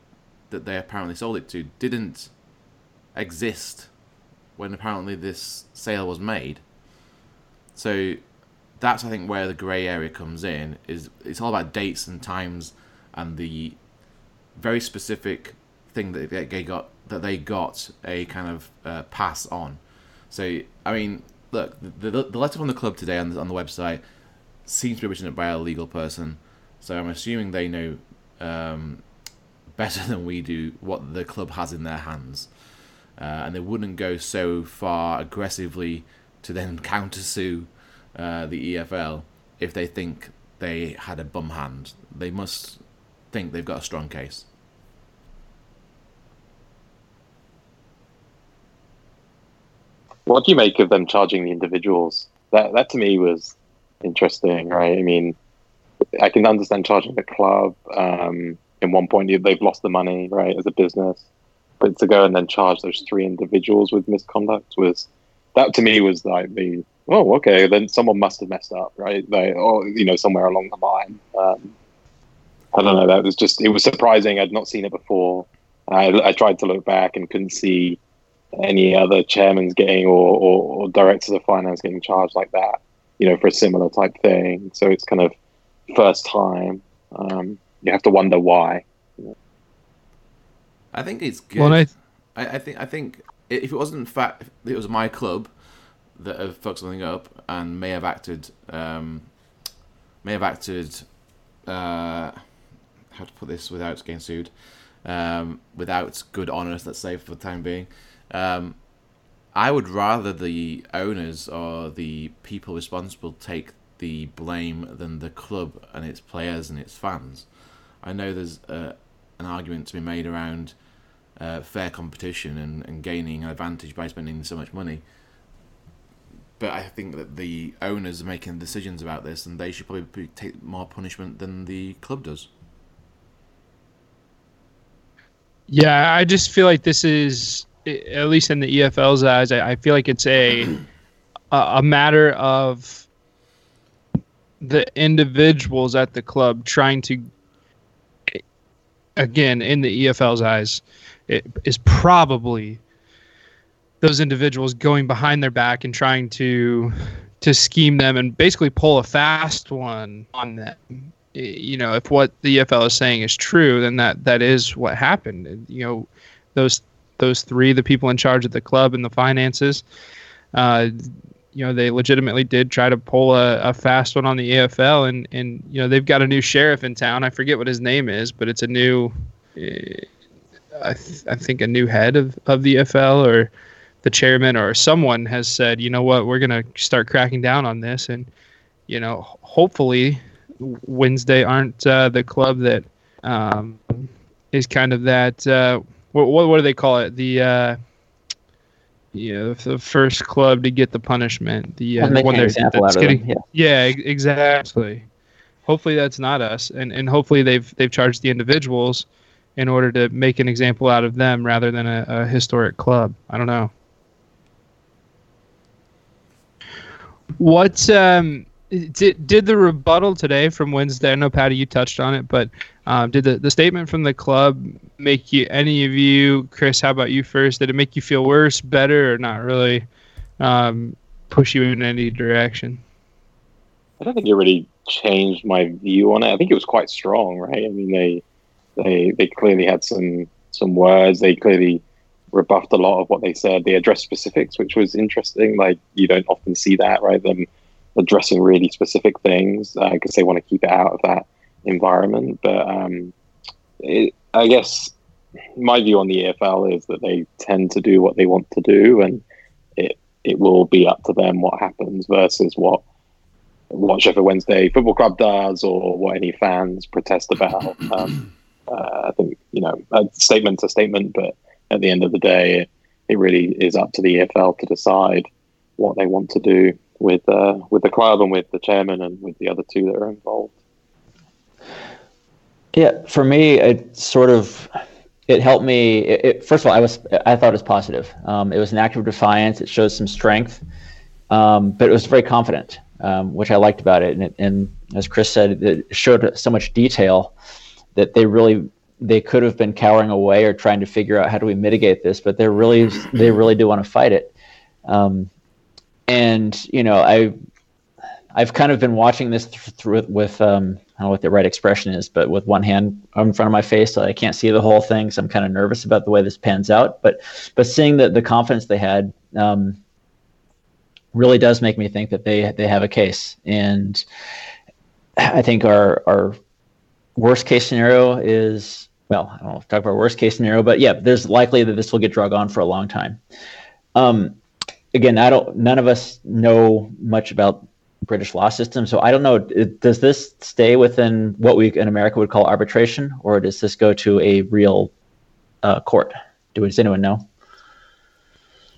that they apparently sold it to didn't exist when apparently this sale was made. So that's I think where the grey area comes in. Is it's all about dates and times and the very specific thing that they got that they got a kind of uh, pass on. So I mean, look, the, the, the letter from the club today on the, on the website seems to be written by a legal person. So I'm assuming they know um, better than we do what the club has in their hands, uh, and they wouldn't go so far aggressively to then countersue uh, the EFL if they think they had a bum hand. They must think they've got a strong case. What do you make of them charging the individuals? That that to me was interesting, right? I mean, I can understand charging the club. Um, in one point, they've lost the money, right, as a business, but to go and then charge those three individuals with misconduct was that to me was like the oh okay then someone must have messed up right they or you know somewhere along the line um, I don't know that was just it was surprising I'd not seen it before I, I tried to look back and couldn't see any other chairmans getting or, or, or directors of finance getting charged like that you know for a similar type thing. So it's kind of first time. Um, you have to wonder why. I think it's good. Well, I, I, I think I think if it wasn't fact it was my club that have fucked something up and may have acted um, may have acted uh, how to put this without getting sued um, without good honours let's say for the time being um, I would rather the owners or the people responsible take the blame than the club and its players and its fans. I know there's uh, an argument to be made around uh, fair competition and, and gaining an advantage by spending so much money. But I think that the owners are making decisions about this, and they should probably take more punishment than the club does. Yeah, I just feel like this is, at least in the EFL's eyes, I, I feel like it's a a matter of the individuals at the club trying to, again, in the EFL's eyes, it is probably those individuals going behind their back and trying to to scheme them and basically pull a fast one on them. You know, if what the EFL is saying is true, then that that is what happened. You know, those those three, the people in charge of the club and the finances, uh, you know, they legitimately did try to pull a, a fast one on the EFL, and and you know they've got a new sheriff in town. I forget what his name is, but it's a new. Uh, I, th- I think a new head of, of the EFL or the chairman or someone has said, you know what, we're going to start cracking down on this. And, you know, hopefully Wednesday aren't uh, the club that um, is kind of that, uh, what, what, what do they call it? The, uh, know, the first club to get the punishment. The uh, one that's getting, yeah. yeah, exactly. Hopefully that's not us, and and hopefully they've they've charged the individuals in order to make an example out of them rather than a, a historic club. I don't know. What um, did did the rebuttal today from Wednesday? I know Patty, you touched on it, but um, did the, the statement from the club make you any of you, Chris? How about you first? Did it make you feel worse, better, or not really um, push you in any direction? I don't think it really changed my view on it. I think it was quite strong, right? I mean, they they they clearly had some some words. They clearly rebuffed a lot of what they said. They addressed specifics, which was interesting. Like you don't often see that, right? Them addressing really specific things because uh, they want to keep it out of that environment. But um, it, I guess my view on the EFL is that they tend to do what they want to do, and it it will be up to them what happens versus what what Sheffield Wednesday Football Club does or what any fans protest about. Um, uh, I think you know a statement's a statement, but at the end of the day, it, it really is up to the EFL to decide what they want to do with uh, with the club and with the chairman and with the other two that are involved. Yeah, for me, it sort of it helped me. It, it, first of all, I was I thought it was positive. Um, it was an act of defiance. It shows some strength, um, but it was very confident, um, which I liked about it. And, it, and as Chris said, it showed so much detail that they really they could have been cowering away or trying to figure out how do we mitigate this, but they're really they really do want to fight it. Um, and you know, I I've kind of been watching this through with um, I don't know what the right expression is, but with one hand in front of my face, so I can't see the whole thing. So I'm kind of nervous about the way this pans out. But but seeing that the confidence they had um, really does make me think that they they have a case. And I think our our worst case scenario is well, I don't know talk about worst case scenario, but yeah, there's likely that this will get drug on for a long time. Um, again, I don't. None of us know much about British law system. So I don't know. Does this stay within what we in America would call arbitration, or does this go to a real uh, court? Do does anyone know?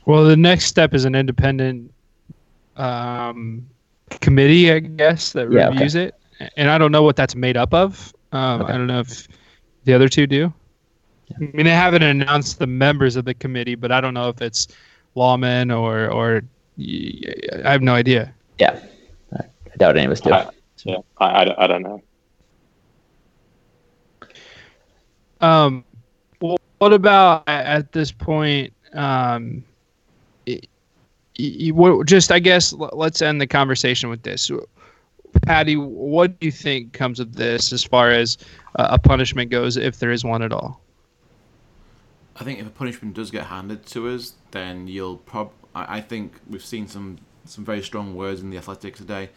Well, the next step is an independent um, committee, I guess, that Yeah, reviews it. And I don't know what that's made up of. Um, Okay. I don't know if the other two do. I mean, they haven't announced the members of the committee, but I don't know if it's lawmen or or I have no idea. Yeah, I doubt any of us do. I- Yeah, I, I, I don't know. Um, well, what about at this point? Um, y- y- what, just I guess let's end the conversation with this. Patty, what do you think comes of this as far as uh, a punishment goes, if there is one at all? I think if a punishment does get handed to us, then you'll prob. I, I think we've seen some some very strong words in the Athletic today,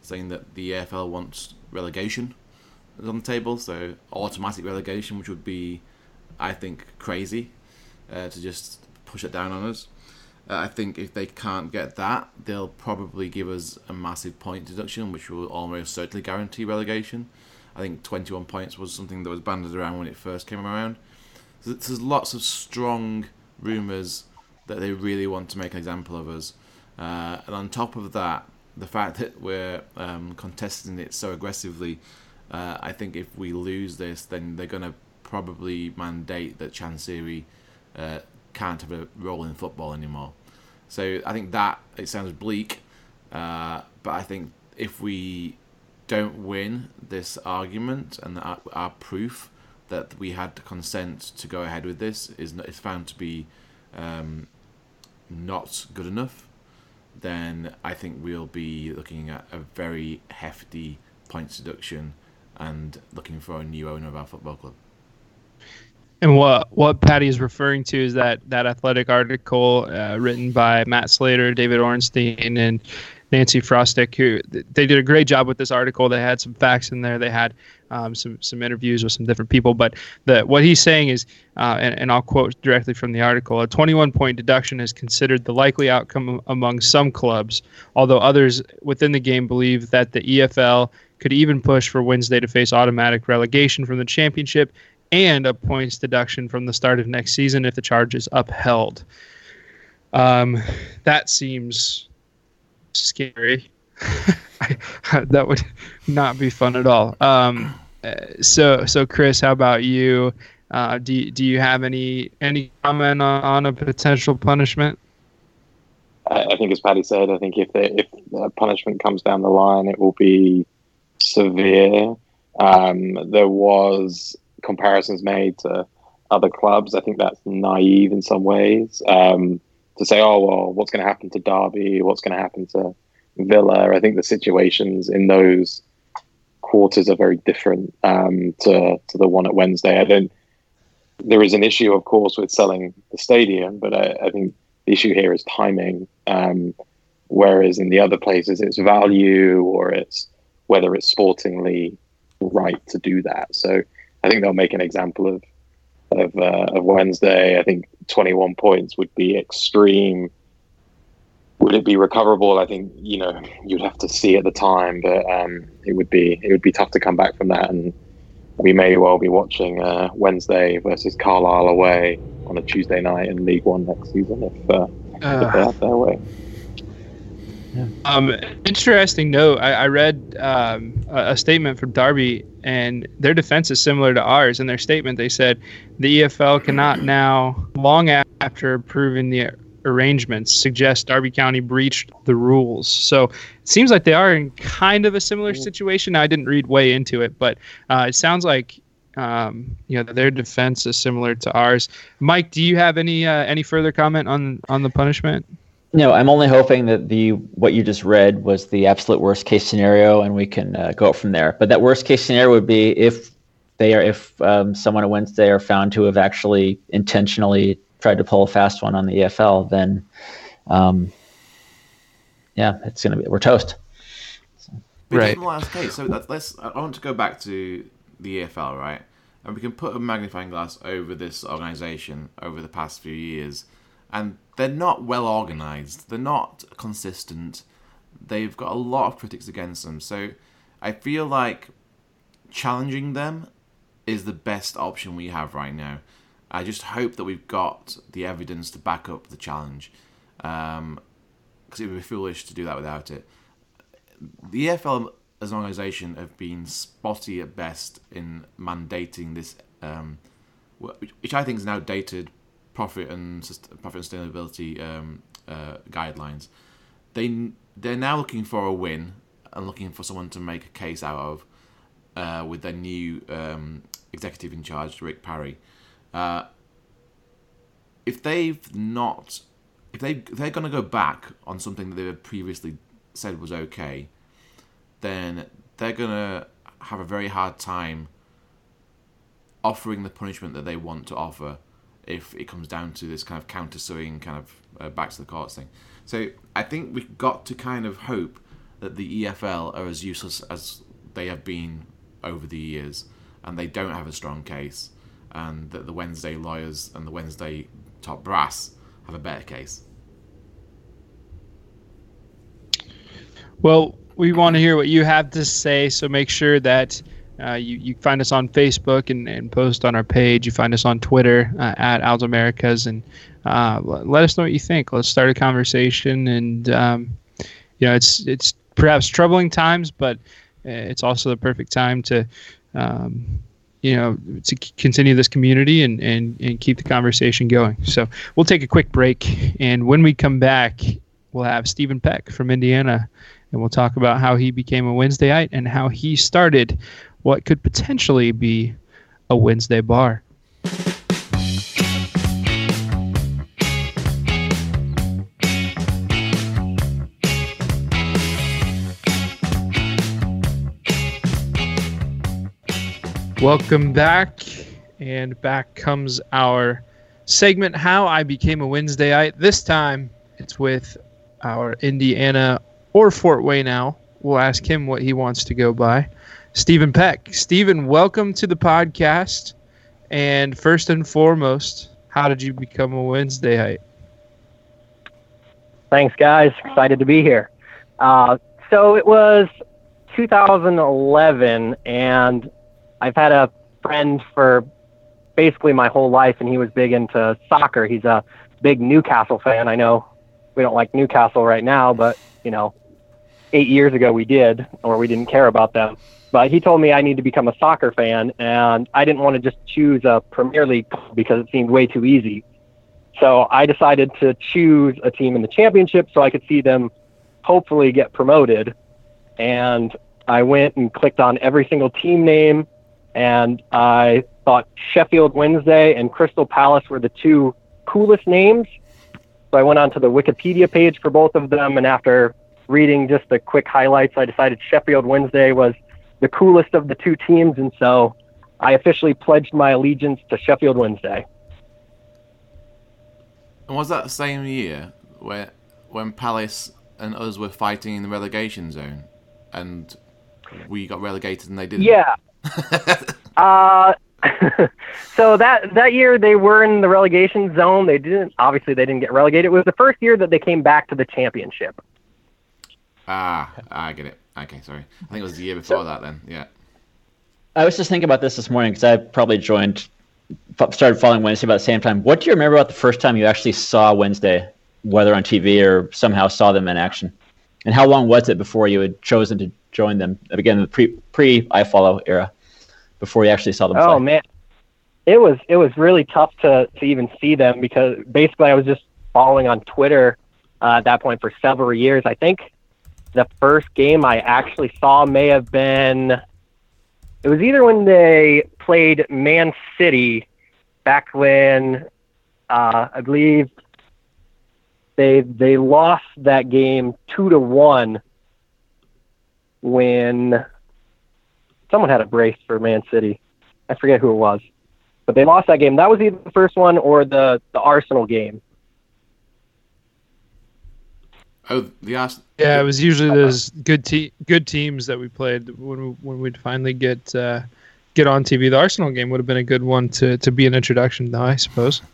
saying that the EFL wants relegation on the table, so automatic relegation, which would be, I think, crazy uh, to just push it down on us. Uh, I think if they can't get that, they'll probably give us a massive point deduction, which will almost certainly guarantee relegation. I think 21 points was something that was banded around when it first came around. There's lots of strong rumours that they really want to make an example of us. Uh, and on top of that, the fact that we're um, contesting it so aggressively, uh, I think if we lose this, then they're going to probably mandate that Chansiri uh, can't have a role in football anymore. So I think that it sounds bleak, uh, but I think if we don't win this argument and our, our proof that we had consent to go ahead with this is is found to be um, not good enough, then I think we'll be looking at a very hefty points deduction and looking for a new owner of our football club. And what what Patty is referring to is that that athletic article uh, written by Matt Slater, David Ornstein, and Nancy Frostick, who they did a great job with this article. They had some facts in there. They had um, some some interviews with some different people. But the what he's saying is, uh, and, and I'll quote directly from the article: a 21 point deduction is considered the likely outcome among some clubs, although others within the game believe that the EFL could even push for Wednesday to face automatic relegation from the championship and a points deduction from the start of next season if the charge is upheld. Um, that seems scary. that would not be fun at all. Um, uh, so, so Chris, how about you? Uh, do do you have any any comment on, on a potential punishment? I, I think, as Paddy said, I think if the, if the punishment comes down the line, it will be severe. Um, there was comparisons made to other clubs. I think that's naive in some ways um, to say, "Oh well, what's going to happen to Derby? What's going to happen to Villa?" I think the situations in those quarters are very different um, to to the one at Wednesday. I don't. There is an issue, of course, with selling the stadium, but I, I think the issue here is timing. Um, whereas in the other places, it's value or it's whether it's sportingly right to do that. So I think they'll make an example of of, uh, of Wednesday. I think 21 points would be extreme. Would it be recoverable? I think you know you'd have to see at the time, but um, it would be it would be tough to come back from that, and we may well be watching uh, Wednesday versus Carlisle away on a Tuesday night in League One next season if, uh, if they have their way. Um, interesting note. I, I read um, a, a statement from Derby, and their defense is similar to ours. In their statement, they said the EFL cannot now, long after approving the arrangements, suggest Derby County breached the rules. So it seems like they are in kind of a similar situation. I didn't read way into it, but uh, it sounds like Um, you know, their defense is similar to ours. Mike, do you have any uh, any further comment on on the punishment? No, I'm only hoping that the what you just read was the absolute worst case scenario, and we can uh, go from there. But that worst case scenario would be if they are if um, someone on Wednesday are found to have actually intentionally tried to pull a fast one on the EFL, then um, yeah, it's gonna be we're toast. But Right. in the last case, so let's, let's. I want to go back to the EFL, right? And we can put a magnifying glass over this organisation over the past few years, and they're not well organised. They're not consistent. They've got a lot of critics against them. So I feel like challenging them is the best option we have right now. I just hope that we've got the evidence to back up the challenge, because it would be foolish to do that without it the EFL as an organisation have been spotty at best in mandating this, um, which I think is now dated profit and profit and sustainability um, uh, guidelines. They they're now looking for a win and looking for someone to make a case out of uh, with their new um, executive in charge, Rick Parry. Uh, if they've not, if they if they're going to go back on something that they previously said was okay, then they're going to have a very hard time offering the punishment that they want to offer if it comes down to this kind of countersuing kind of uh, back to the courts thing. So I think we've got to kind of hope that the EFL are as useless as they have been over the years and they don't have a strong case and that the Wednesday lawyers and the Wednesday top brass have a better case. Well, we want to hear what you have to say, so make sure that uh, you, you find us on Facebook and, and post on our page. You find us on Twitter uh, at Owls Americast and uh, let us know what you think. Let's start a conversation. And, um, you know, it's, it's perhaps troubling times, but uh, it's also the perfect time to, um, you know, to continue this community and, and, and keep the conversation going. So we'll take a quick break. And when we come back, we'll have Stephen Peck from Indiana and we'll talk about how he became a Wednesdayite and how he started what could potentially be a Wednesday bar. Welcome back, and back comes our segment How I Became a Wednesdayite. This time it's with our Indiana or Fort Wayne now. We'll ask him what he wants to go by. Stephen Peck. Stephen, welcome to the podcast. And first and foremost, how did you become a Wednesdayite? Thanks, guys. Excited to be here. Uh, so it was 2011, and I've had a friend for basically my whole life, and he was big into soccer. He's a big Newcastle fan. I know we don't like Newcastle right now, but you know, eight years ago we did, or we didn't care about them. But he told me I need to become a soccer fan, and I didn't want to just choose a Premier League because it seemed way too easy. So I decided to choose a team in the championship so I could see them hopefully get promoted. And I went and clicked on every single team name, and I thought Sheffield Wednesday and Crystal Palace were the two coolest names. So I went onto the Wikipedia page for both of them, and after reading just the quick highlights, I decided Sheffield Wednesday was the coolest of the two teams, and so I officially pledged my allegiance to Sheffield Wednesday. And was that the same year where when Palace and us were fighting in the relegation zone, and we got relegated and they didn't? Yeah. Uh, so that that year they were in the relegation zone. They didn't obviously they didn't get relegated. It was the first year that they came back to the championship. ah, I get it. Okay, sorry. I think it was the year before that. Then, yeah. I was just thinking about this this morning because I probably joined, started following Wednesday about the same time. What do you remember about the first time you actually saw Wednesday, whether on TV or somehow saw them in action? And how long was it before you had chosen to join them? Again, the pre pre iFollow era, before you actually saw them Oh play. man, it was it was really tough to to even see them because basically I was just following on Twitter uh, at that point for several years. I think the first game I actually saw may have been it was either when they played Man City back when uh, I believe they they lost that game two to one when someone had a brace for Man City. I forget who it was, but they lost that game. That was either the first one or the the Arsenal game. Oh, the Ars- Yeah, it was usually those good te- good teams that we played when we, when we'd finally get uh, get on TV. The Arsenal game would have been a good one to, to be an introduction, though, I suppose.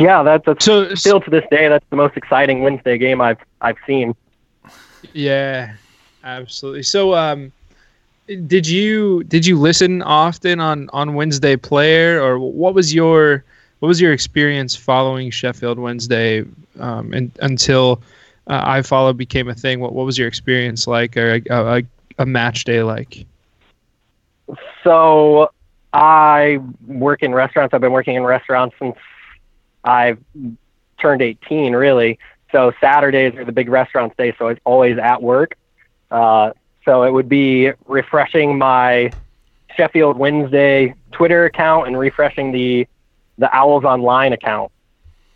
Yeah, that's, that's So still to this day that's the most exciting Wednesday game I've I've seen. Yeah, absolutely. So, um, did you did you listen often on on Wednesday Player, or what was your what was your experience following Sheffield Wednesday um, and, until uh, iFollow became a thing? What what was your experience like, or a, a, a match day like? So I work in restaurants. I've been working in restaurants since I've turned 18, really. So Saturdays are the big restaurants day, so it's always at work. Uh, so it would be refreshing my Sheffield Wednesday Twitter account and refreshing the the Owls Online account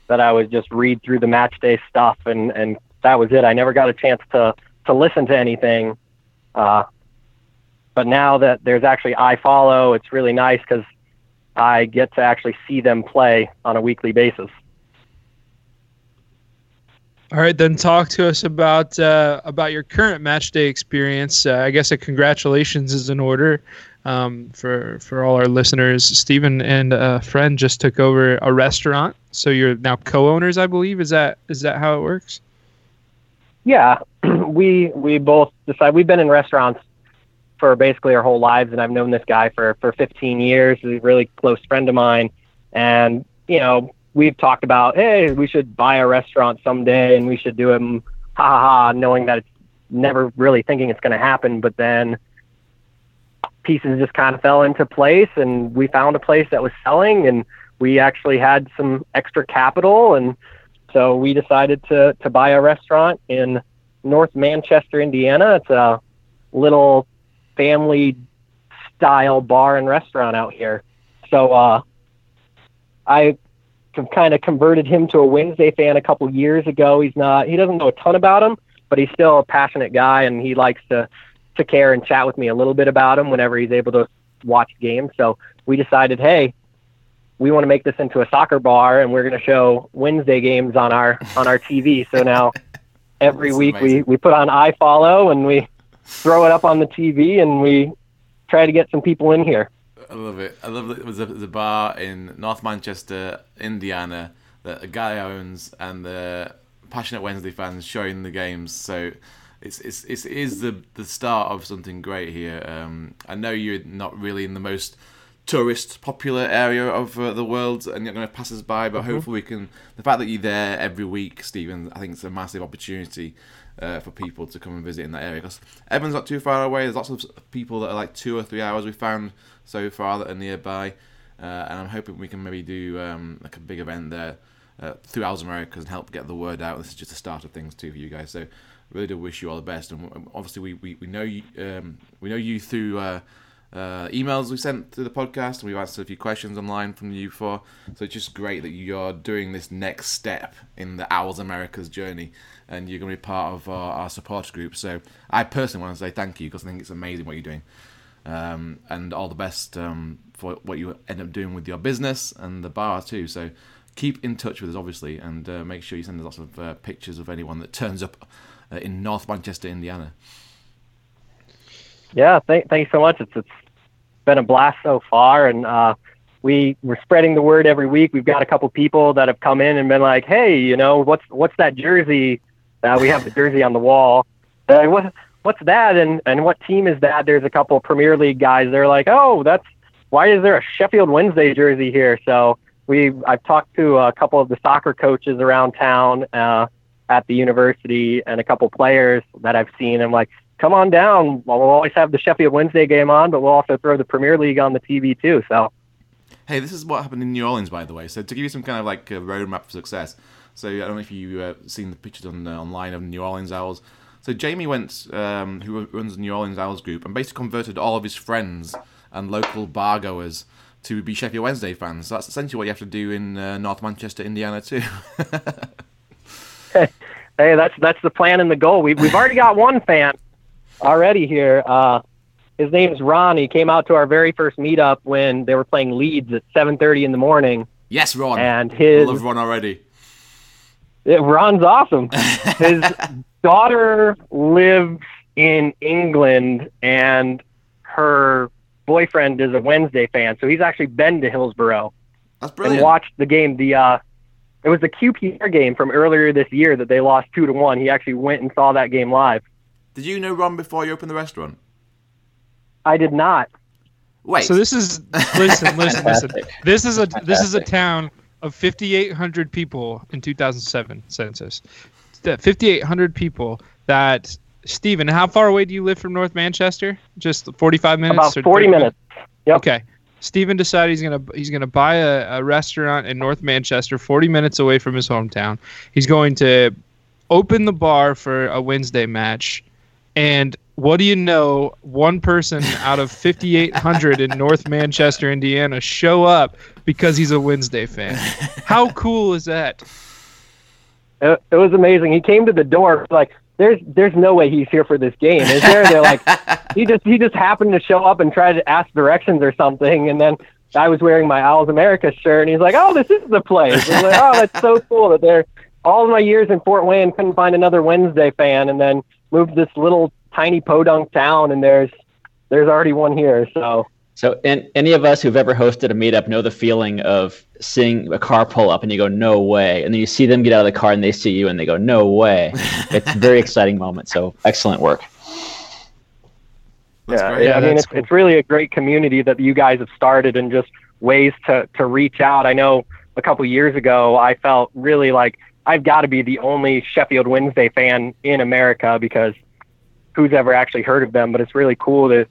that I would just read through the match day stuff, and and that was it. I never got a chance to to listen to anything. Uh, but now that there's actually iFollow, it's really nice because I get to actually see them play on a weekly basis. All right, then talk to us about uh, about your current match day experience. Uh, I guess a congratulations is in order um, for for all our listeners. Stephen and a friend just took over a restaurant, so you're now co-owners, I believe. Is that is that how it works? Yeah, we we both decide we've been in restaurants for basically our whole lives, and I've known this guy for for 15 years. He's a really close friend of mine, and you know we've talked about, hey, we should buy a restaurant someday, and we should do it. Ha ha ha! Knowing that it's never really thinking it's going to happen, but then pieces just kind of fell into place, and we found a place that was selling, and we actually had some extra capital, and so we decided to to buy a restaurant in North Manchester, Indiana. It's a little family style bar and restaurant out here. So uh, I kind of converted him to a Wednesday fan a couple years ago. He's not he doesn't know a ton about him, but he's still a passionate guy and he likes to to care and chat with me a little bit about him whenever he's able to watch games. So we decided, hey, we want to make this into a soccer bar and we're going to show Wednesday games on our on our TV. So now every week we amazing. we put on iFollow and we throw it up on the TV and we try to get some people in here. I love it. I love that it was a, a bar in North Manchester, Indiana, that a guy owns, and the passionate Wednesday fans showing the games. So it's it's, it's it is the the start of something great here. Um, I know you're not really in the most tourist popular area of uh, the world, and you're going to pass us by. But hopefully, we can. The fact that you're there every week, Stephen, I think it's a massive opportunity. Uh, for people to come and visit in that area because Evans not too far away. There's lots of people that are like two or three hours we found so far that are nearby, uh, and I'm hoping we can maybe do um, like a big event there uh, through Owls Americast and help get the word out. This is just the start of things too for you guys. So really do wish you all the best, and obviously we, we, we know you um, we know you through. Uh, uh, emails we sent to the podcast, and we've answered a few questions online from you before. So it's just great that you're doing this next step in the Owls Americast journey, and you're going to be part of our, our support group. So I personally want to say thank you because I think it's amazing what you're doing, um, and all the best um, for what you end up doing with your business and the bar too. So keep in touch with us, obviously, and uh, make sure you send us lots of uh, pictures of anyone that turns up uh, in North Manchester, Indiana. Yeah, thank, thanks so much. It's it's been a blast so far, and uh, we we're spreading the word every week. We've got a couple people that have come in and been like, "Hey, you know, what's what's that jersey? Uh, we have the jersey on the wall. Uh, what what's that? And and what team is that?" There's a couple Premier League guys. They're like, "Oh, that's why is there a Sheffield Wednesday jersey here?" So we I've talked to a couple of the soccer coaches around town uh, at the university and a couple players that I've seen. I'm like, come on down. Well, always have the Sheffield Wednesday game on, but we'll also throw the Premier League on the TV too. So Hey, this is what happened in New Orleans, by the way. So to give you some kind of like roadmap for success. So I don't know if you uh, seen the pictures on uh, online of New Orleans Owls. So Jamie went, um, who runs the New Orleans Owls group, and basically converted all of his friends and local bar goers to be Sheffield Wednesday fans. So that's essentially what you have to do in uh, North Manchester, Indiana, too. hey, that's that's the plan and the goal. We've we've already got one fan already here. Uh, his name's Ron. He came out to our very first meetup when they were playing Leeds at 7:30 in the morning. Yes, Ron. And his I love Ron already. It, Ron's awesome. His daughter lives in England, and her boyfriend is a Wednesday fan, so he's actually been to Hillsborough That's brilliant. and watched the game. The uh, it was the QPR game from earlier this year that they lost two to one. He actually went and saw that game live. Did you know Ron before you opened the restaurant? I did not. Wait. So this is listen, listen, listen. This is a this is a town of 5,800 people in 2007 census. That 5,800 people. That Stephen, how far away do you live from North Manchester? Just 45 minutes. About or 40 30 minutes. Yep. Okay. Stephen decided he's gonna he's gonna buy a, a restaurant in North Manchester, 40 minutes away from his hometown. He's going to open the bar for a Wednesday match, and what do you know? One person out of 5,800 in North Manchester, Indiana, show up because he's a Wednesday fan. How cool is that? It, it was amazing. He came to the door like, "There's there's no way he's here for this game, is there?" They're like, he just he just happened to show up and try to ask directions or something, and then I was wearing my Owls America shirt, and he's like, "Oh, this is the place." Like, "Oh, that's so cool that they're all of my years in Fort Wayne couldn't find another Wednesday fan, and then moved to this little tiny podunk town, and there's there's already one here." So So, and any of us who've ever hosted a meetup know the feeling of seeing a car pull up and you go, "No way!" and then you see them get out of the car and they see you and they go, "No way!" it's a very exciting moment. So, excellent work. That's yeah, great. Yeah, I mean, it's, cool. it's really a great community that you guys have started and just ways to, to reach out. I know a couple years ago, I felt really like I've got to be the only Sheffield Wednesday fan in America because who's ever actually heard of them? But it's really cool to,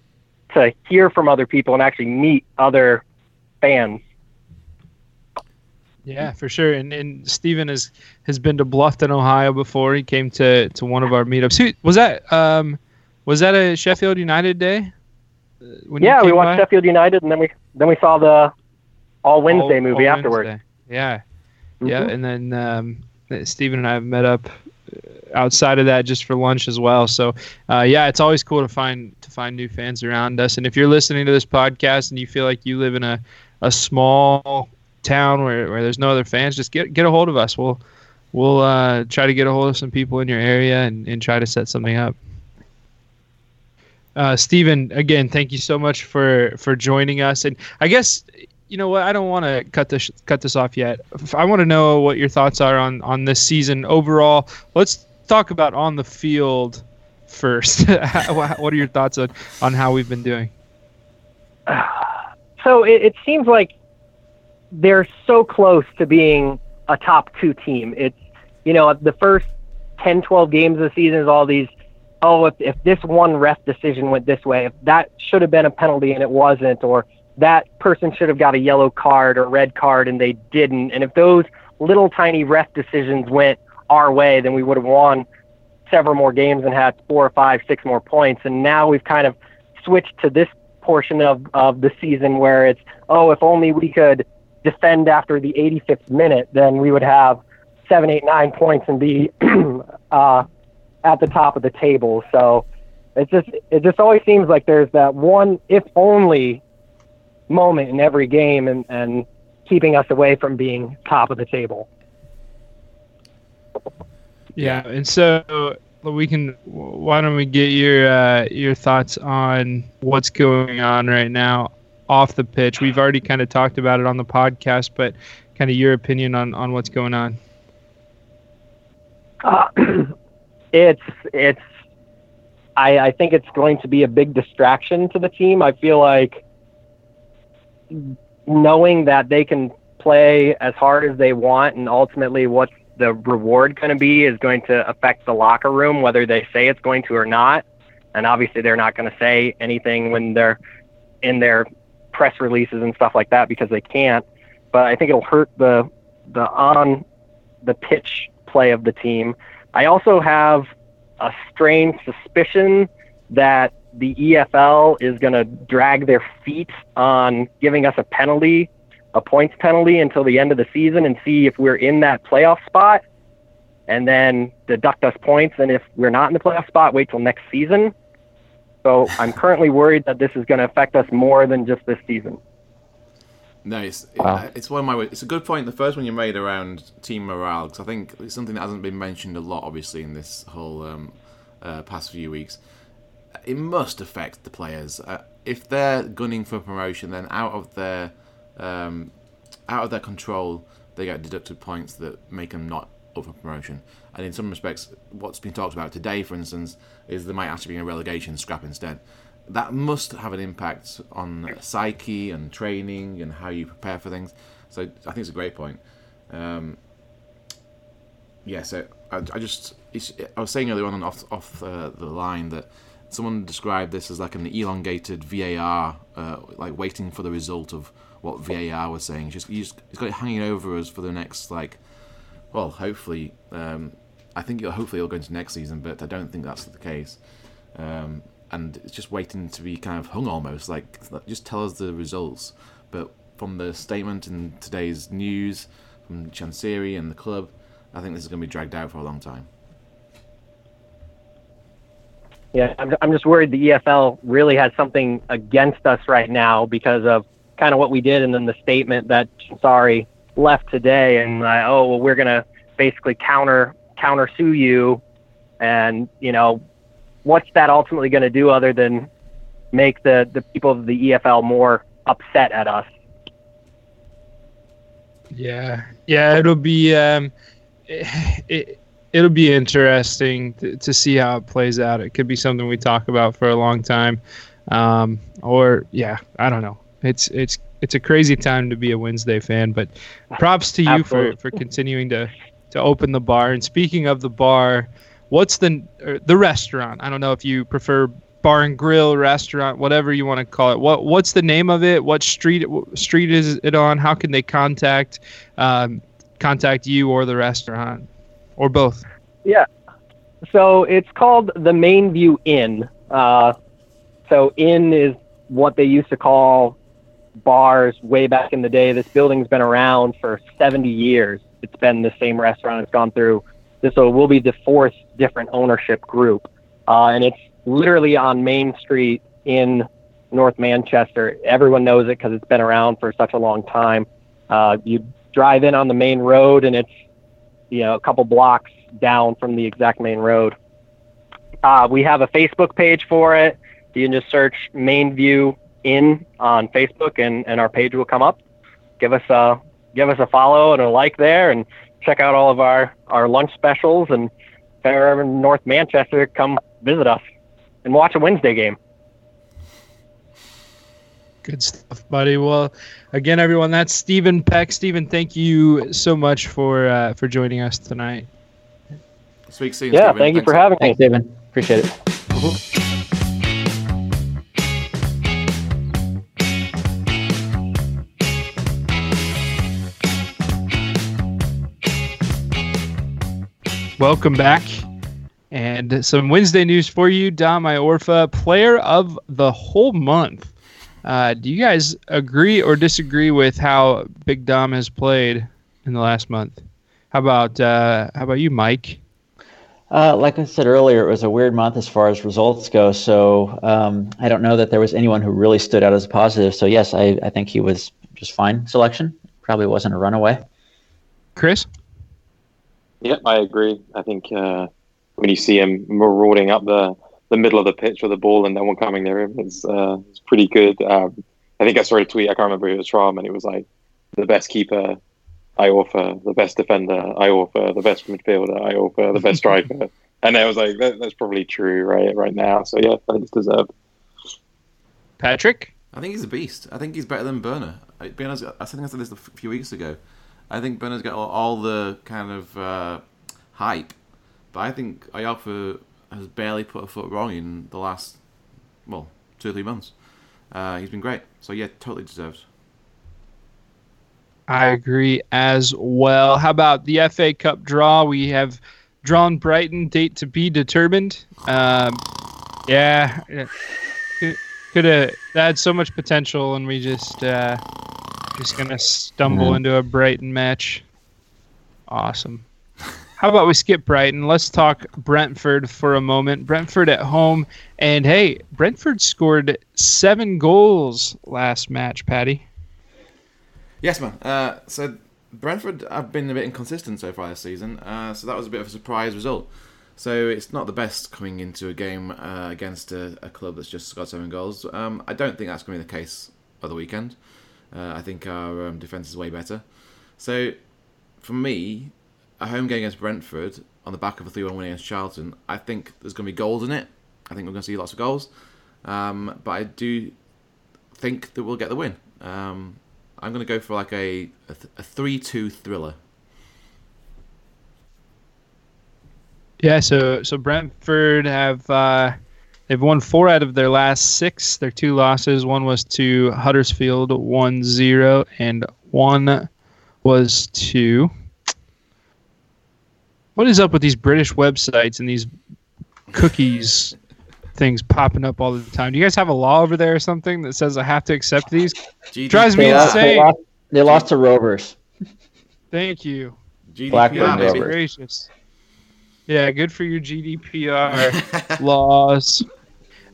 to hear from other people and actually meet other fans. Yeah, for sure. And and Stephen has has been to Bluffton, Ohio before. He came to to one of our meetups. Who, was that um was that a Sheffield United day? Uh, yeah, we watched by? Sheffield United and then we then we saw the All Wednesday All- movie All afterwards. Wednesday. Yeah. Yeah, Mhm. and then um, Stephen and I have met up outside of that just for lunch as well. So uh, yeah, it's always cool to find to find new fans around us. And if you're listening to this podcast and you feel like you live in a, a small town where, where there's no other fans, just get get a hold of us. We'll we'll uh, try to get a hold of some people in your area and, and try to set something up. Uh, Stephen, again, thank you so much for for joining us. And I guess you know what? I don't want to cut this cut this off yet. I want to know what your thoughts are on on this season overall. Let's talk about on the field first. what are your thoughts on on how we've been doing? so it, it seems like they're so close to being a top two team. It's, you know, the first 10, 12 games of the season is all these, oh, if, if this one ref decision went this way, if that should have been a penalty and it wasn't, or that person should have got a yellow card or red card and they didn't. And if those little tiny ref decisions went our way, then we would have won several more games and had four or five, six more points. And now we've kind of switched to this portion of, of the season where it's, oh, if only we could defend after the 85th minute, then we would have seven, eight, nine points and be uh, at the top of the table. So it just it just always seems like there's that one if only moment in every game and, and keeping us away from being top of the table. Yeah, and so we can. Why don't we get your uh, your thoughts on what's going on right now off the pitch? We've already kind of talked about it on the podcast, but kind of your opinion on on what's going on. Uh, it's it's I, I think it's going to be a big distraction to the team. I feel like knowing that they can play as hard as they want and ultimately what the reward going to be is going to affect the locker room whether they say it's going to or not and obviously they're not going to say anything when they're in their press releases and stuff like that because they can't but i think it'll hurt the the on the pitch play of the team. I also have a strange suspicion that the EFL is going to drag their feet on giving us a penalty, a points penalty until the end of the season and see if we're in that playoff spot and then deduct us points. And if we're not in the playoff spot, wait till next season. So I'm currently worried that this is going to affect us more than just this season. Nice. it's Wow. it's one of my. It's a good point. The first one you made around team morale, because I think it's something that hasn't been mentioned a lot, obviously, in this whole um, uh, past few weeks. It must affect the players. Uh, if they're gunning for promotion, then out of their um, out of their control, they get deducted points that make them not up for promotion. And in some respects, what's been talked about today, for instance, is there might actually be a relegation scrap instead. That must have an impact on psyche and training and how you prepare for things. So I think it's a great point. Um, yeah, so I, I just it's, I was saying earlier on off off uh, the line that someone described this as like an elongated VAR, uh, like waiting for the result of what VAR was saying. Just just, it's got it hanging over us for the next like, well, hopefully, um, I think it'll, hopefully it'll go into next season, but I don't think that's the case. Um, and it's just waiting to be kind of hung almost like just tell us the results. But from the statement in today's news from Chansiri and the club, I think this is going to be dragged out for a long time. Yeah, I'm, I'm just worried the EFL really has something against us right now because of kind of what we did and then the statement that sorry left today and oh well we're gonna basically counter counter sue you and you know what's that ultimately going to do other than make the the people of the EFL more upset at us Yeah, yeah, it'll be um, it, it, will be interesting to, to see how it plays out. It could be something we talk about for a long time, um, or yeah, I don't know. It's it's it's a crazy time to be a Wednesday fan, but props to you for, Absolutely. for continuing to to open the bar. And speaking of the bar, what's the the restaurant? I don't know if you prefer bar and grill restaurant whatever you want to call it what what's the name of it what street street is it on how can they contact um, contact you or the restaurant or both Yeah, So it's called the Main View Inn. Uh, so Inn is what they used to call bars way back in the day. This building's been around for 70 years. It's been the same restaurant. It's gone through this will will be the fourth different ownership group, uh, and it's literally on Main Street in North Manchester. Everyone knows it because it's been around for such a long time. Uh, you drive in on the main road, and it's you know a couple blocks down from the exact main road. Uh, we have a Facebook page for it. You can just search Main View Inn on Facebook, and, and our page will come up. Give us a give us a follow and a like there, and check out all of our, our lunch specials. And if you're ever in North Manchester, come visit us and watch a Wednesday game. Good stuff, buddy. Well, again, everyone, that's Stephen Peck. Stephen, thank you so much for uh, for joining us tonight. Speak soon. Yeah, Stephen. thank you Thanks for having me. Thanks, David. Appreciate it. Welcome back. And some Wednesday news for you. Dom Iorfa, player of the whole month. Uh, do you guys agree or disagree with how Big Dom has played in the last month? How about uh, how about you, Mike? Uh, like I said earlier, it was a weird month as far as results go. So um, I don't know that there was anyone who really stood out as a positive. So yes, I, I think he was just fine selection. Probably wasn't a runaway. Chris? Yep, I agree. I think uh, when you see him marauding up the, the middle of the pitch with the ball and no one coming near him, it's, uh, it's pretty good. Um, I think I saw a tweet, I can't remember who it was from, and it was like, the best keeper, Iorfa, the best defender, Iorfa, the best midfielder, Iorfa, the best striker. and I was like, that, that's probably true right right now. So yeah, I think it's deserved. Patrick? I think he's a beast. I think he's better than Börner. I, being honest, I think I said this a few weeks ago. I think Börner's got all, the kind of uh, hype, but I think Iorfa has barely put a foot wrong in the last, well, two or three months. Uh, he's been great. So yeah, totally deserves. I agree as well. How about the FA Cup draw? We have drawn Brighton, date to be determined. Um, Yeah, could have that had so much potential, and we just uh, just gonna stumble Mhm. into a Brighton match. Awesome. How about we skip Brighton? Let's talk Brentford for a moment. Brentford at home, and hey, Brentford scored seven goals last match. Patty. Yes, man. Uh, so Brentford have been a bit inconsistent so far this season, uh, so that was a bit of a surprise result. So it's not the best coming into a game uh, against a, a club that's just got seven goals. Um, I don't think that's going to be the case of the weekend. Uh, I think our um, defence is way better. So for me, a home game against Brentford on the back of a 3 1 win against Charlton, I think there's going to be goals in it. I think we're going to see lots of goals. Um, but I do think that we'll get the win. Um, I'm going to go for like a a, th- a three-two thriller. Yeah, so so Brentford have uh, they've won four out of their last six. Their two losses, one was to Huddersfield 1-0 and one was to What is up with these British websites and these cookies things popping up all the time? Do you guys have a law over there or something that says I have to accept these? GDPR. Drives me They lost, they, insane. lost, they lost to Rovers. Thank you. Blackburn GDPR, Goodness baby. Rovers. gracious. Yeah, good for your GDPR. laws.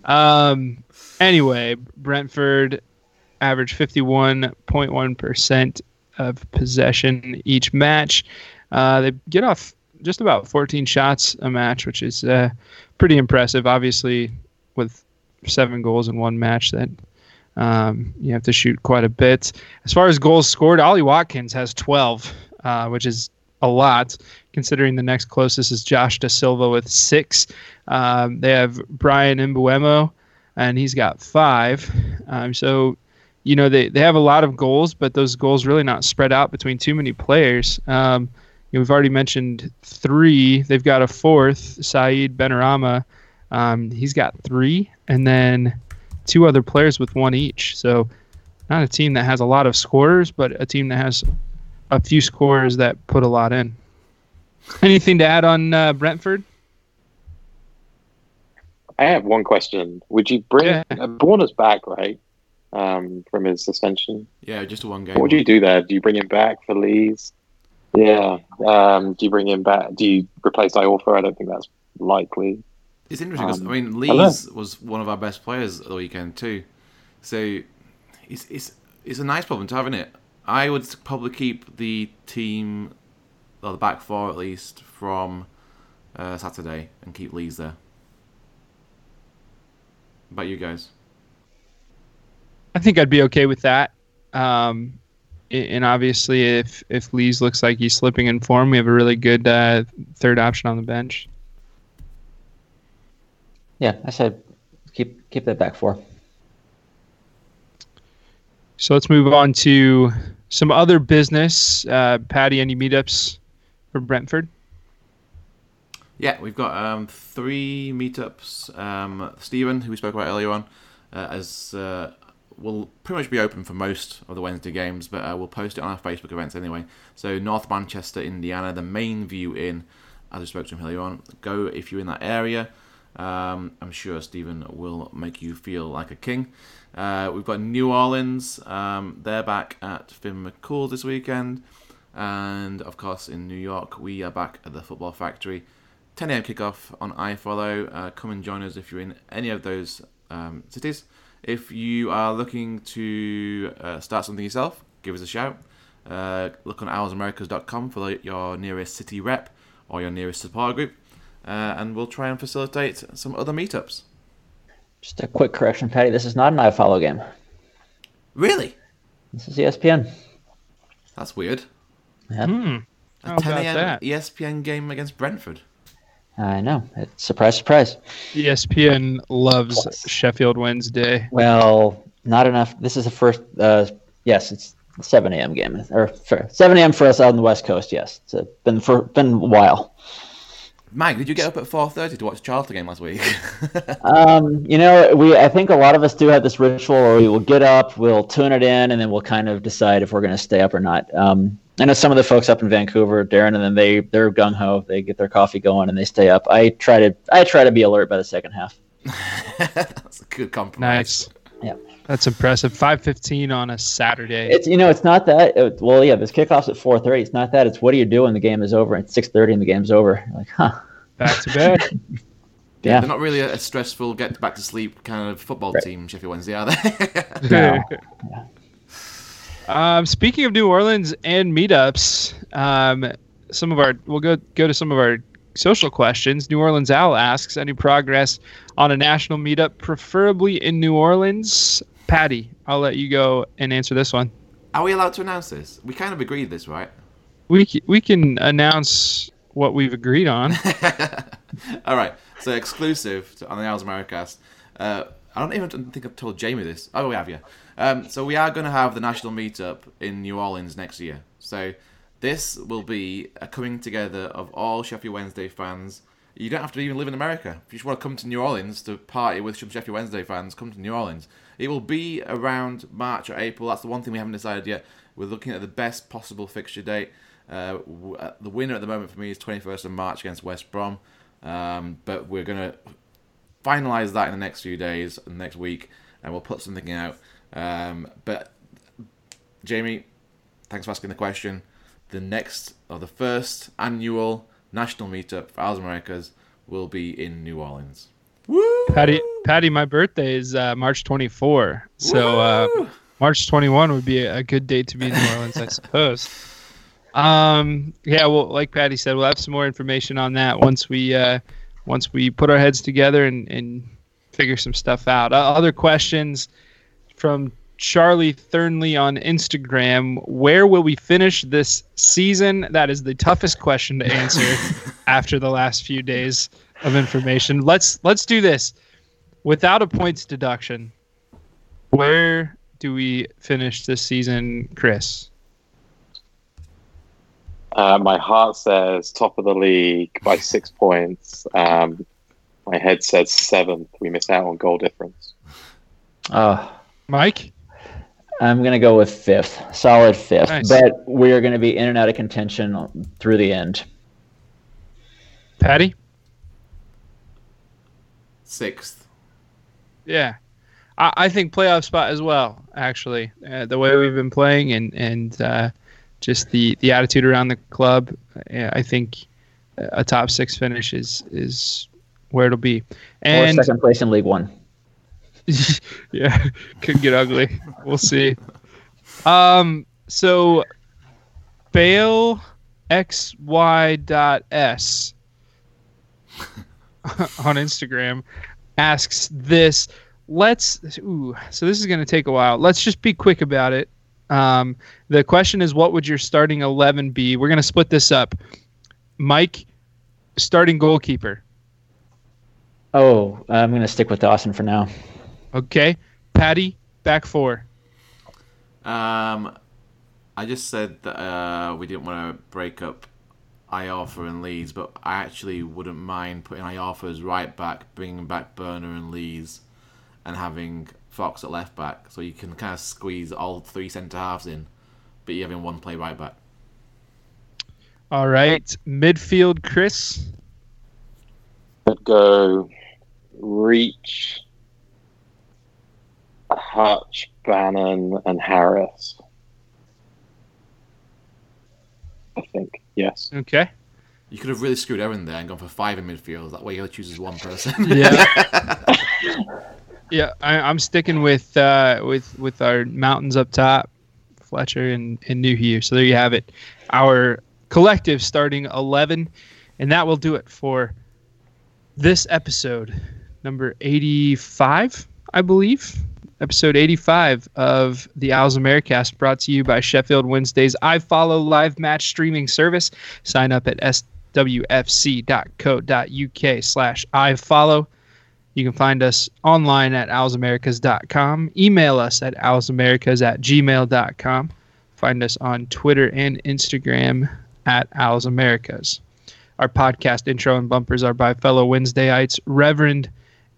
Um. Anyway, Brentford averaged fifty-one point one percent of possession each match. Uh, they get off just about fourteen shots a match, which is uh, pretty impressive. Obviously, with seven goals in one match, that um, you have to shoot quite a bit. As far as goals scored, Ollie Watkins has twelve, uh, which is a lot considering the next closest is Josh Dasilva with six. Um, they have Bryan Mbeumo, and he's got five. Um, so, you know, they, they have a lot of goals, but those goals really not spread out between too many players. Um, you know, we've already mentioned three. They've got a fourth, Saïd Benrahma. Um, he's got three, and then two other players with one each. So, not a team that has a lot of scorers, but a team that has a few scorers that put a lot in. Anything to add on uh, Brentford? I have one question. Would you bring Yeah. uh, Börner's back, right? Um, from his suspension. Yeah, just a one game. What would you do there? Do you bring him back for Lees? Yeah. Um, do you bring him back? Do you replace Iorfa? I don't think that's likely. It's interesting because Um, I mean, I. Lees was one of our best players at the weekend too, so it's it's it's a nice problem to have, isn't it? I would probably keep the team, or the back four at least, from uh, Saturday and keep Lees there. What about you guys? I think I'd be okay with that. Um, and obviously, if if Lees looks like he's slipping in form, we have a really good uh, third option on the bench. Yeah, I said keep keep that back four. So let's move on to some other business. Uh, Patty, any meetups for Brentford? Yeah, we've got um, three meetups. Um, Stephen, who we spoke about earlier on, uh, as uh, will pretty much be open for most of the Wednesday games, but uh, we'll post it on our Facebook events anyway. So North Manchester, Indiana, the Main View Inn, as I spoke to him earlier on. Go if you're in that area. Um, I'm sure Stephen will make you feel like a king. Uh, we've got New Orleans. Um, they're back at Finn McCool this weekend. And of course, in New York, we are back at the Football Factory. 10 a.m. kickoff on iFollow. Uh, come and join us if you're in any of those um, cities. If you are looking to uh, start something yourself, give us a shout. Uh, look on owlsamericas.com for your nearest city rep or your nearest support group, uh, and we'll try and facilitate some other meetups. Just a quick correction, Patty. This is not an iFollow game. Really? This is ESPN. That's weird. Yep. Hmm. A How 10 about a.m. that? ESPN game against Brentford. I know. It's surprise, surprise. ESPN loves Yes. Sheffield Wednesday. Well, not enough. This is the first. Uh, yes, it's 7 a.m. game, or 7 a.m. for us out on the West Coast. Yes, it's been for been a while. Mike, did you get up at 4.30 to watch the Charlton game last week? Um, you know, we I think a lot of us do have this ritual where we will get up, we'll tune it in, and then we'll kind of decide if we're going to stay up or not. Um, I know some of the folks up in Vancouver, Darren, and then they they're gung ho. They get their coffee going and they stay up. I try to I try to be alert by the second half. That's a good compromise. Nice. Yep. That's impressive. 5:15 on a Saturday. It's you know it's not that it, well yeah this kickoff's at 4:30 it's not that it's what do you do when the game is over it's 6:30 and the game's over You're like huh Back to bed. yeah They're not really a, a stressful get back to sleep kind of football Right. team, Sheffield Wednesday, are they? No. um, speaking of New Orleans and meetups, um, some of our we'll go go to some of our social questions. New Orleans Al asks any progress on a national meetup, preferably in New Orleans. Patty, I'll let you go and answer this one. are we allowed to announce this? We kind of agreed this, right? We we can announce what we've agreed on. All right. So exclusive to, on the Owls Americast. Uh, I don't even think I've told Jamie this. Oh, we have, yeah. Um, so we are going to have the national meetup in New Orleans next year. So this will be a coming together of all Sheffield Wednesday fans. You don't have to even live in America. If you just want to come to New Orleans to party with some Sheffield Wednesday fans, come to New Orleans. It will be around March or April. That's the one thing we haven't decided yet. We're looking at the best possible fixture date. Uh, w- uh, the winner at the moment for me is 21st of March against West Brom. Um, but we're going to finalize that in the next few days, next week, and we'll put something out. Um, but Jamie, thanks for asking the question. The next or the first annual national meetup for Owls Americas will be in New Orleans. Woo! Patty, Patty, my birthday is uh, March 24, so uh, March 21 would be a good date to be in New Orleans, I suppose. Um, yeah, well, like Patty said, we'll have some more information on that once we uh, once we put our heads together and, and figure some stuff out. Uh, other questions from Charlie Thurnley on Instagram: Where will we finish this season? That is the toughest question to answer after the last few days of information. Let's let's do this without a points deduction. Where do we finish this season, Chris? Uh, my heart says top of the league by six points. Um, my head says seventh. We miss out on goal difference. oh Mike? I'm gonna go with fifth solid fifth Nice. but we're gonna be in and out of contention through the end Patty? Sixth. Yeah. I, I think playoff spot as well, actually. Uh, the way we've been playing and, and uh, just the, the attitude around the club, I think a top six finish is, is where it'll be. or And second place in League One yeah, could get ugly. We'll see. Um, so Bale s on Instagram asks this. Let's ooh, so this is going to take a while. Let's just be quick about it. Um, the question is, what would your starting eleven be? We're going to split this up. Mike, starting goalkeeper. oh I'm gonna stick with Dawson for now Okay, Patty, back four. Um, I just said that uh, we didn't want to break up Iorfa and Lees, but I actually wouldn't mind putting Iorfa as right back, bringing back Börner and Lees, and having Fox at left back, so you can kind of squeeze all three centre halves in, but you're having one play right back. All right, midfield, Chris. I'd go Reach, Hutch, Bannan, and Harris. I think yes. Okay. You could have really screwed Erin there and gone for five in midfield. That way, he only chooses one person. Yeah. yeah, I, I'm sticking with uh, with with our mountains up top, Fletcher and and Nuhiu. So there you have it, our collective starting eleven, and that will do it for this episode, number eighty-five, I believe. Episode 85 of the Owls Americast brought to you by Sheffield Wednesday's iFollow live match streaming service. Sign up at swfc.co.uk slash iFollow. You can find us online at owlsamericas.com. Email us at owlsamericas at gmail.com. Find us on Twitter and Instagram at owlsamericas. Our podcast intro and bumpers are by fellow Wednesdayites, Reverend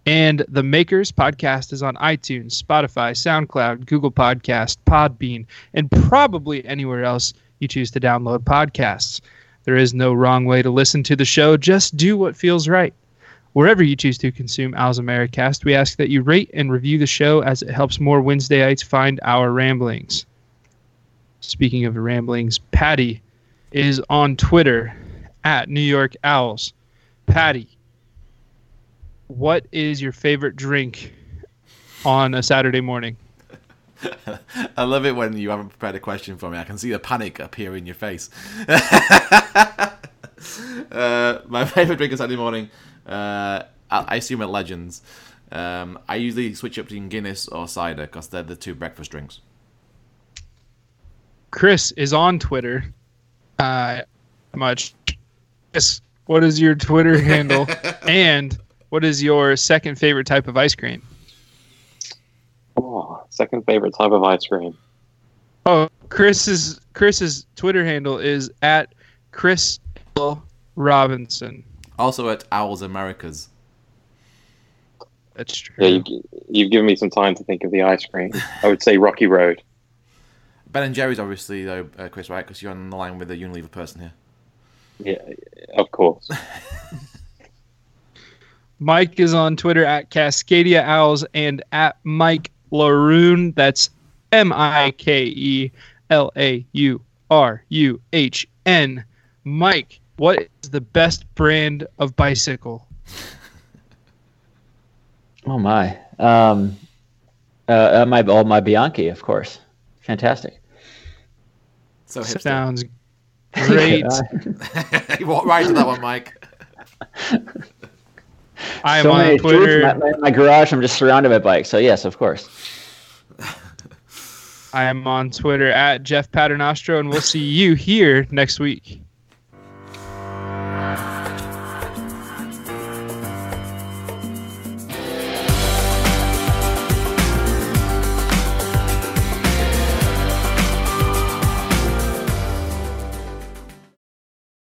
and The Makers. Podcast is on iTunes, Spotify, SoundCloud, Google Podcast, Podbean, and probably anywhere else you choose to download podcasts. There is no wrong way to listen to the show. Just do what feels right. Wherever you choose to consume Owls Americast, we ask that you rate and review the show as it helps more Wednesdayites find our ramblings. Speaking of ramblings, Patty is on Twitter at New York Owls. Patty, what is your favorite drink on a Saturday morning? I love it when you haven't prepared a question for me. I can see the panic appear in your face. uh, my favorite drink on Saturday morning, uh, I I assume at Legends. Um, I usually switch up between Guinness or cider because they're the two breakfast drinks. Chris is on Twitter. Uh, much. Chris, what is your Twitter handle? and what is your second favorite type of ice cream? Oh, second favorite type of ice cream. Oh, Chris's Chris's Twitter handle is at Chris Robinson. Also at Owls Americas. That's true. Yeah, you, you've given me some time to think of the ice cream. I would say Rocky Road. Ben and Jerry's obviously though, uh, Chris, right? Because you're on the line with a Unilever person here. Yeah, of course. Mike is on Twitter at Cascadia Owls and at Mike Lauruhn. That's M I K E L A U R U H N. Mike, what is the best brand of bicycle? Oh my. Um, uh, uh, my oh my Bianchi, of course. Fantastic. So hipster. Sounds great. You walked right to that one, Mike. I am so on many Twitter. My, my, my garage, I'm just surrounded by bikes. So yes, of course. I am on Twitter at Jeff Paternostro, and we'll see you here next week.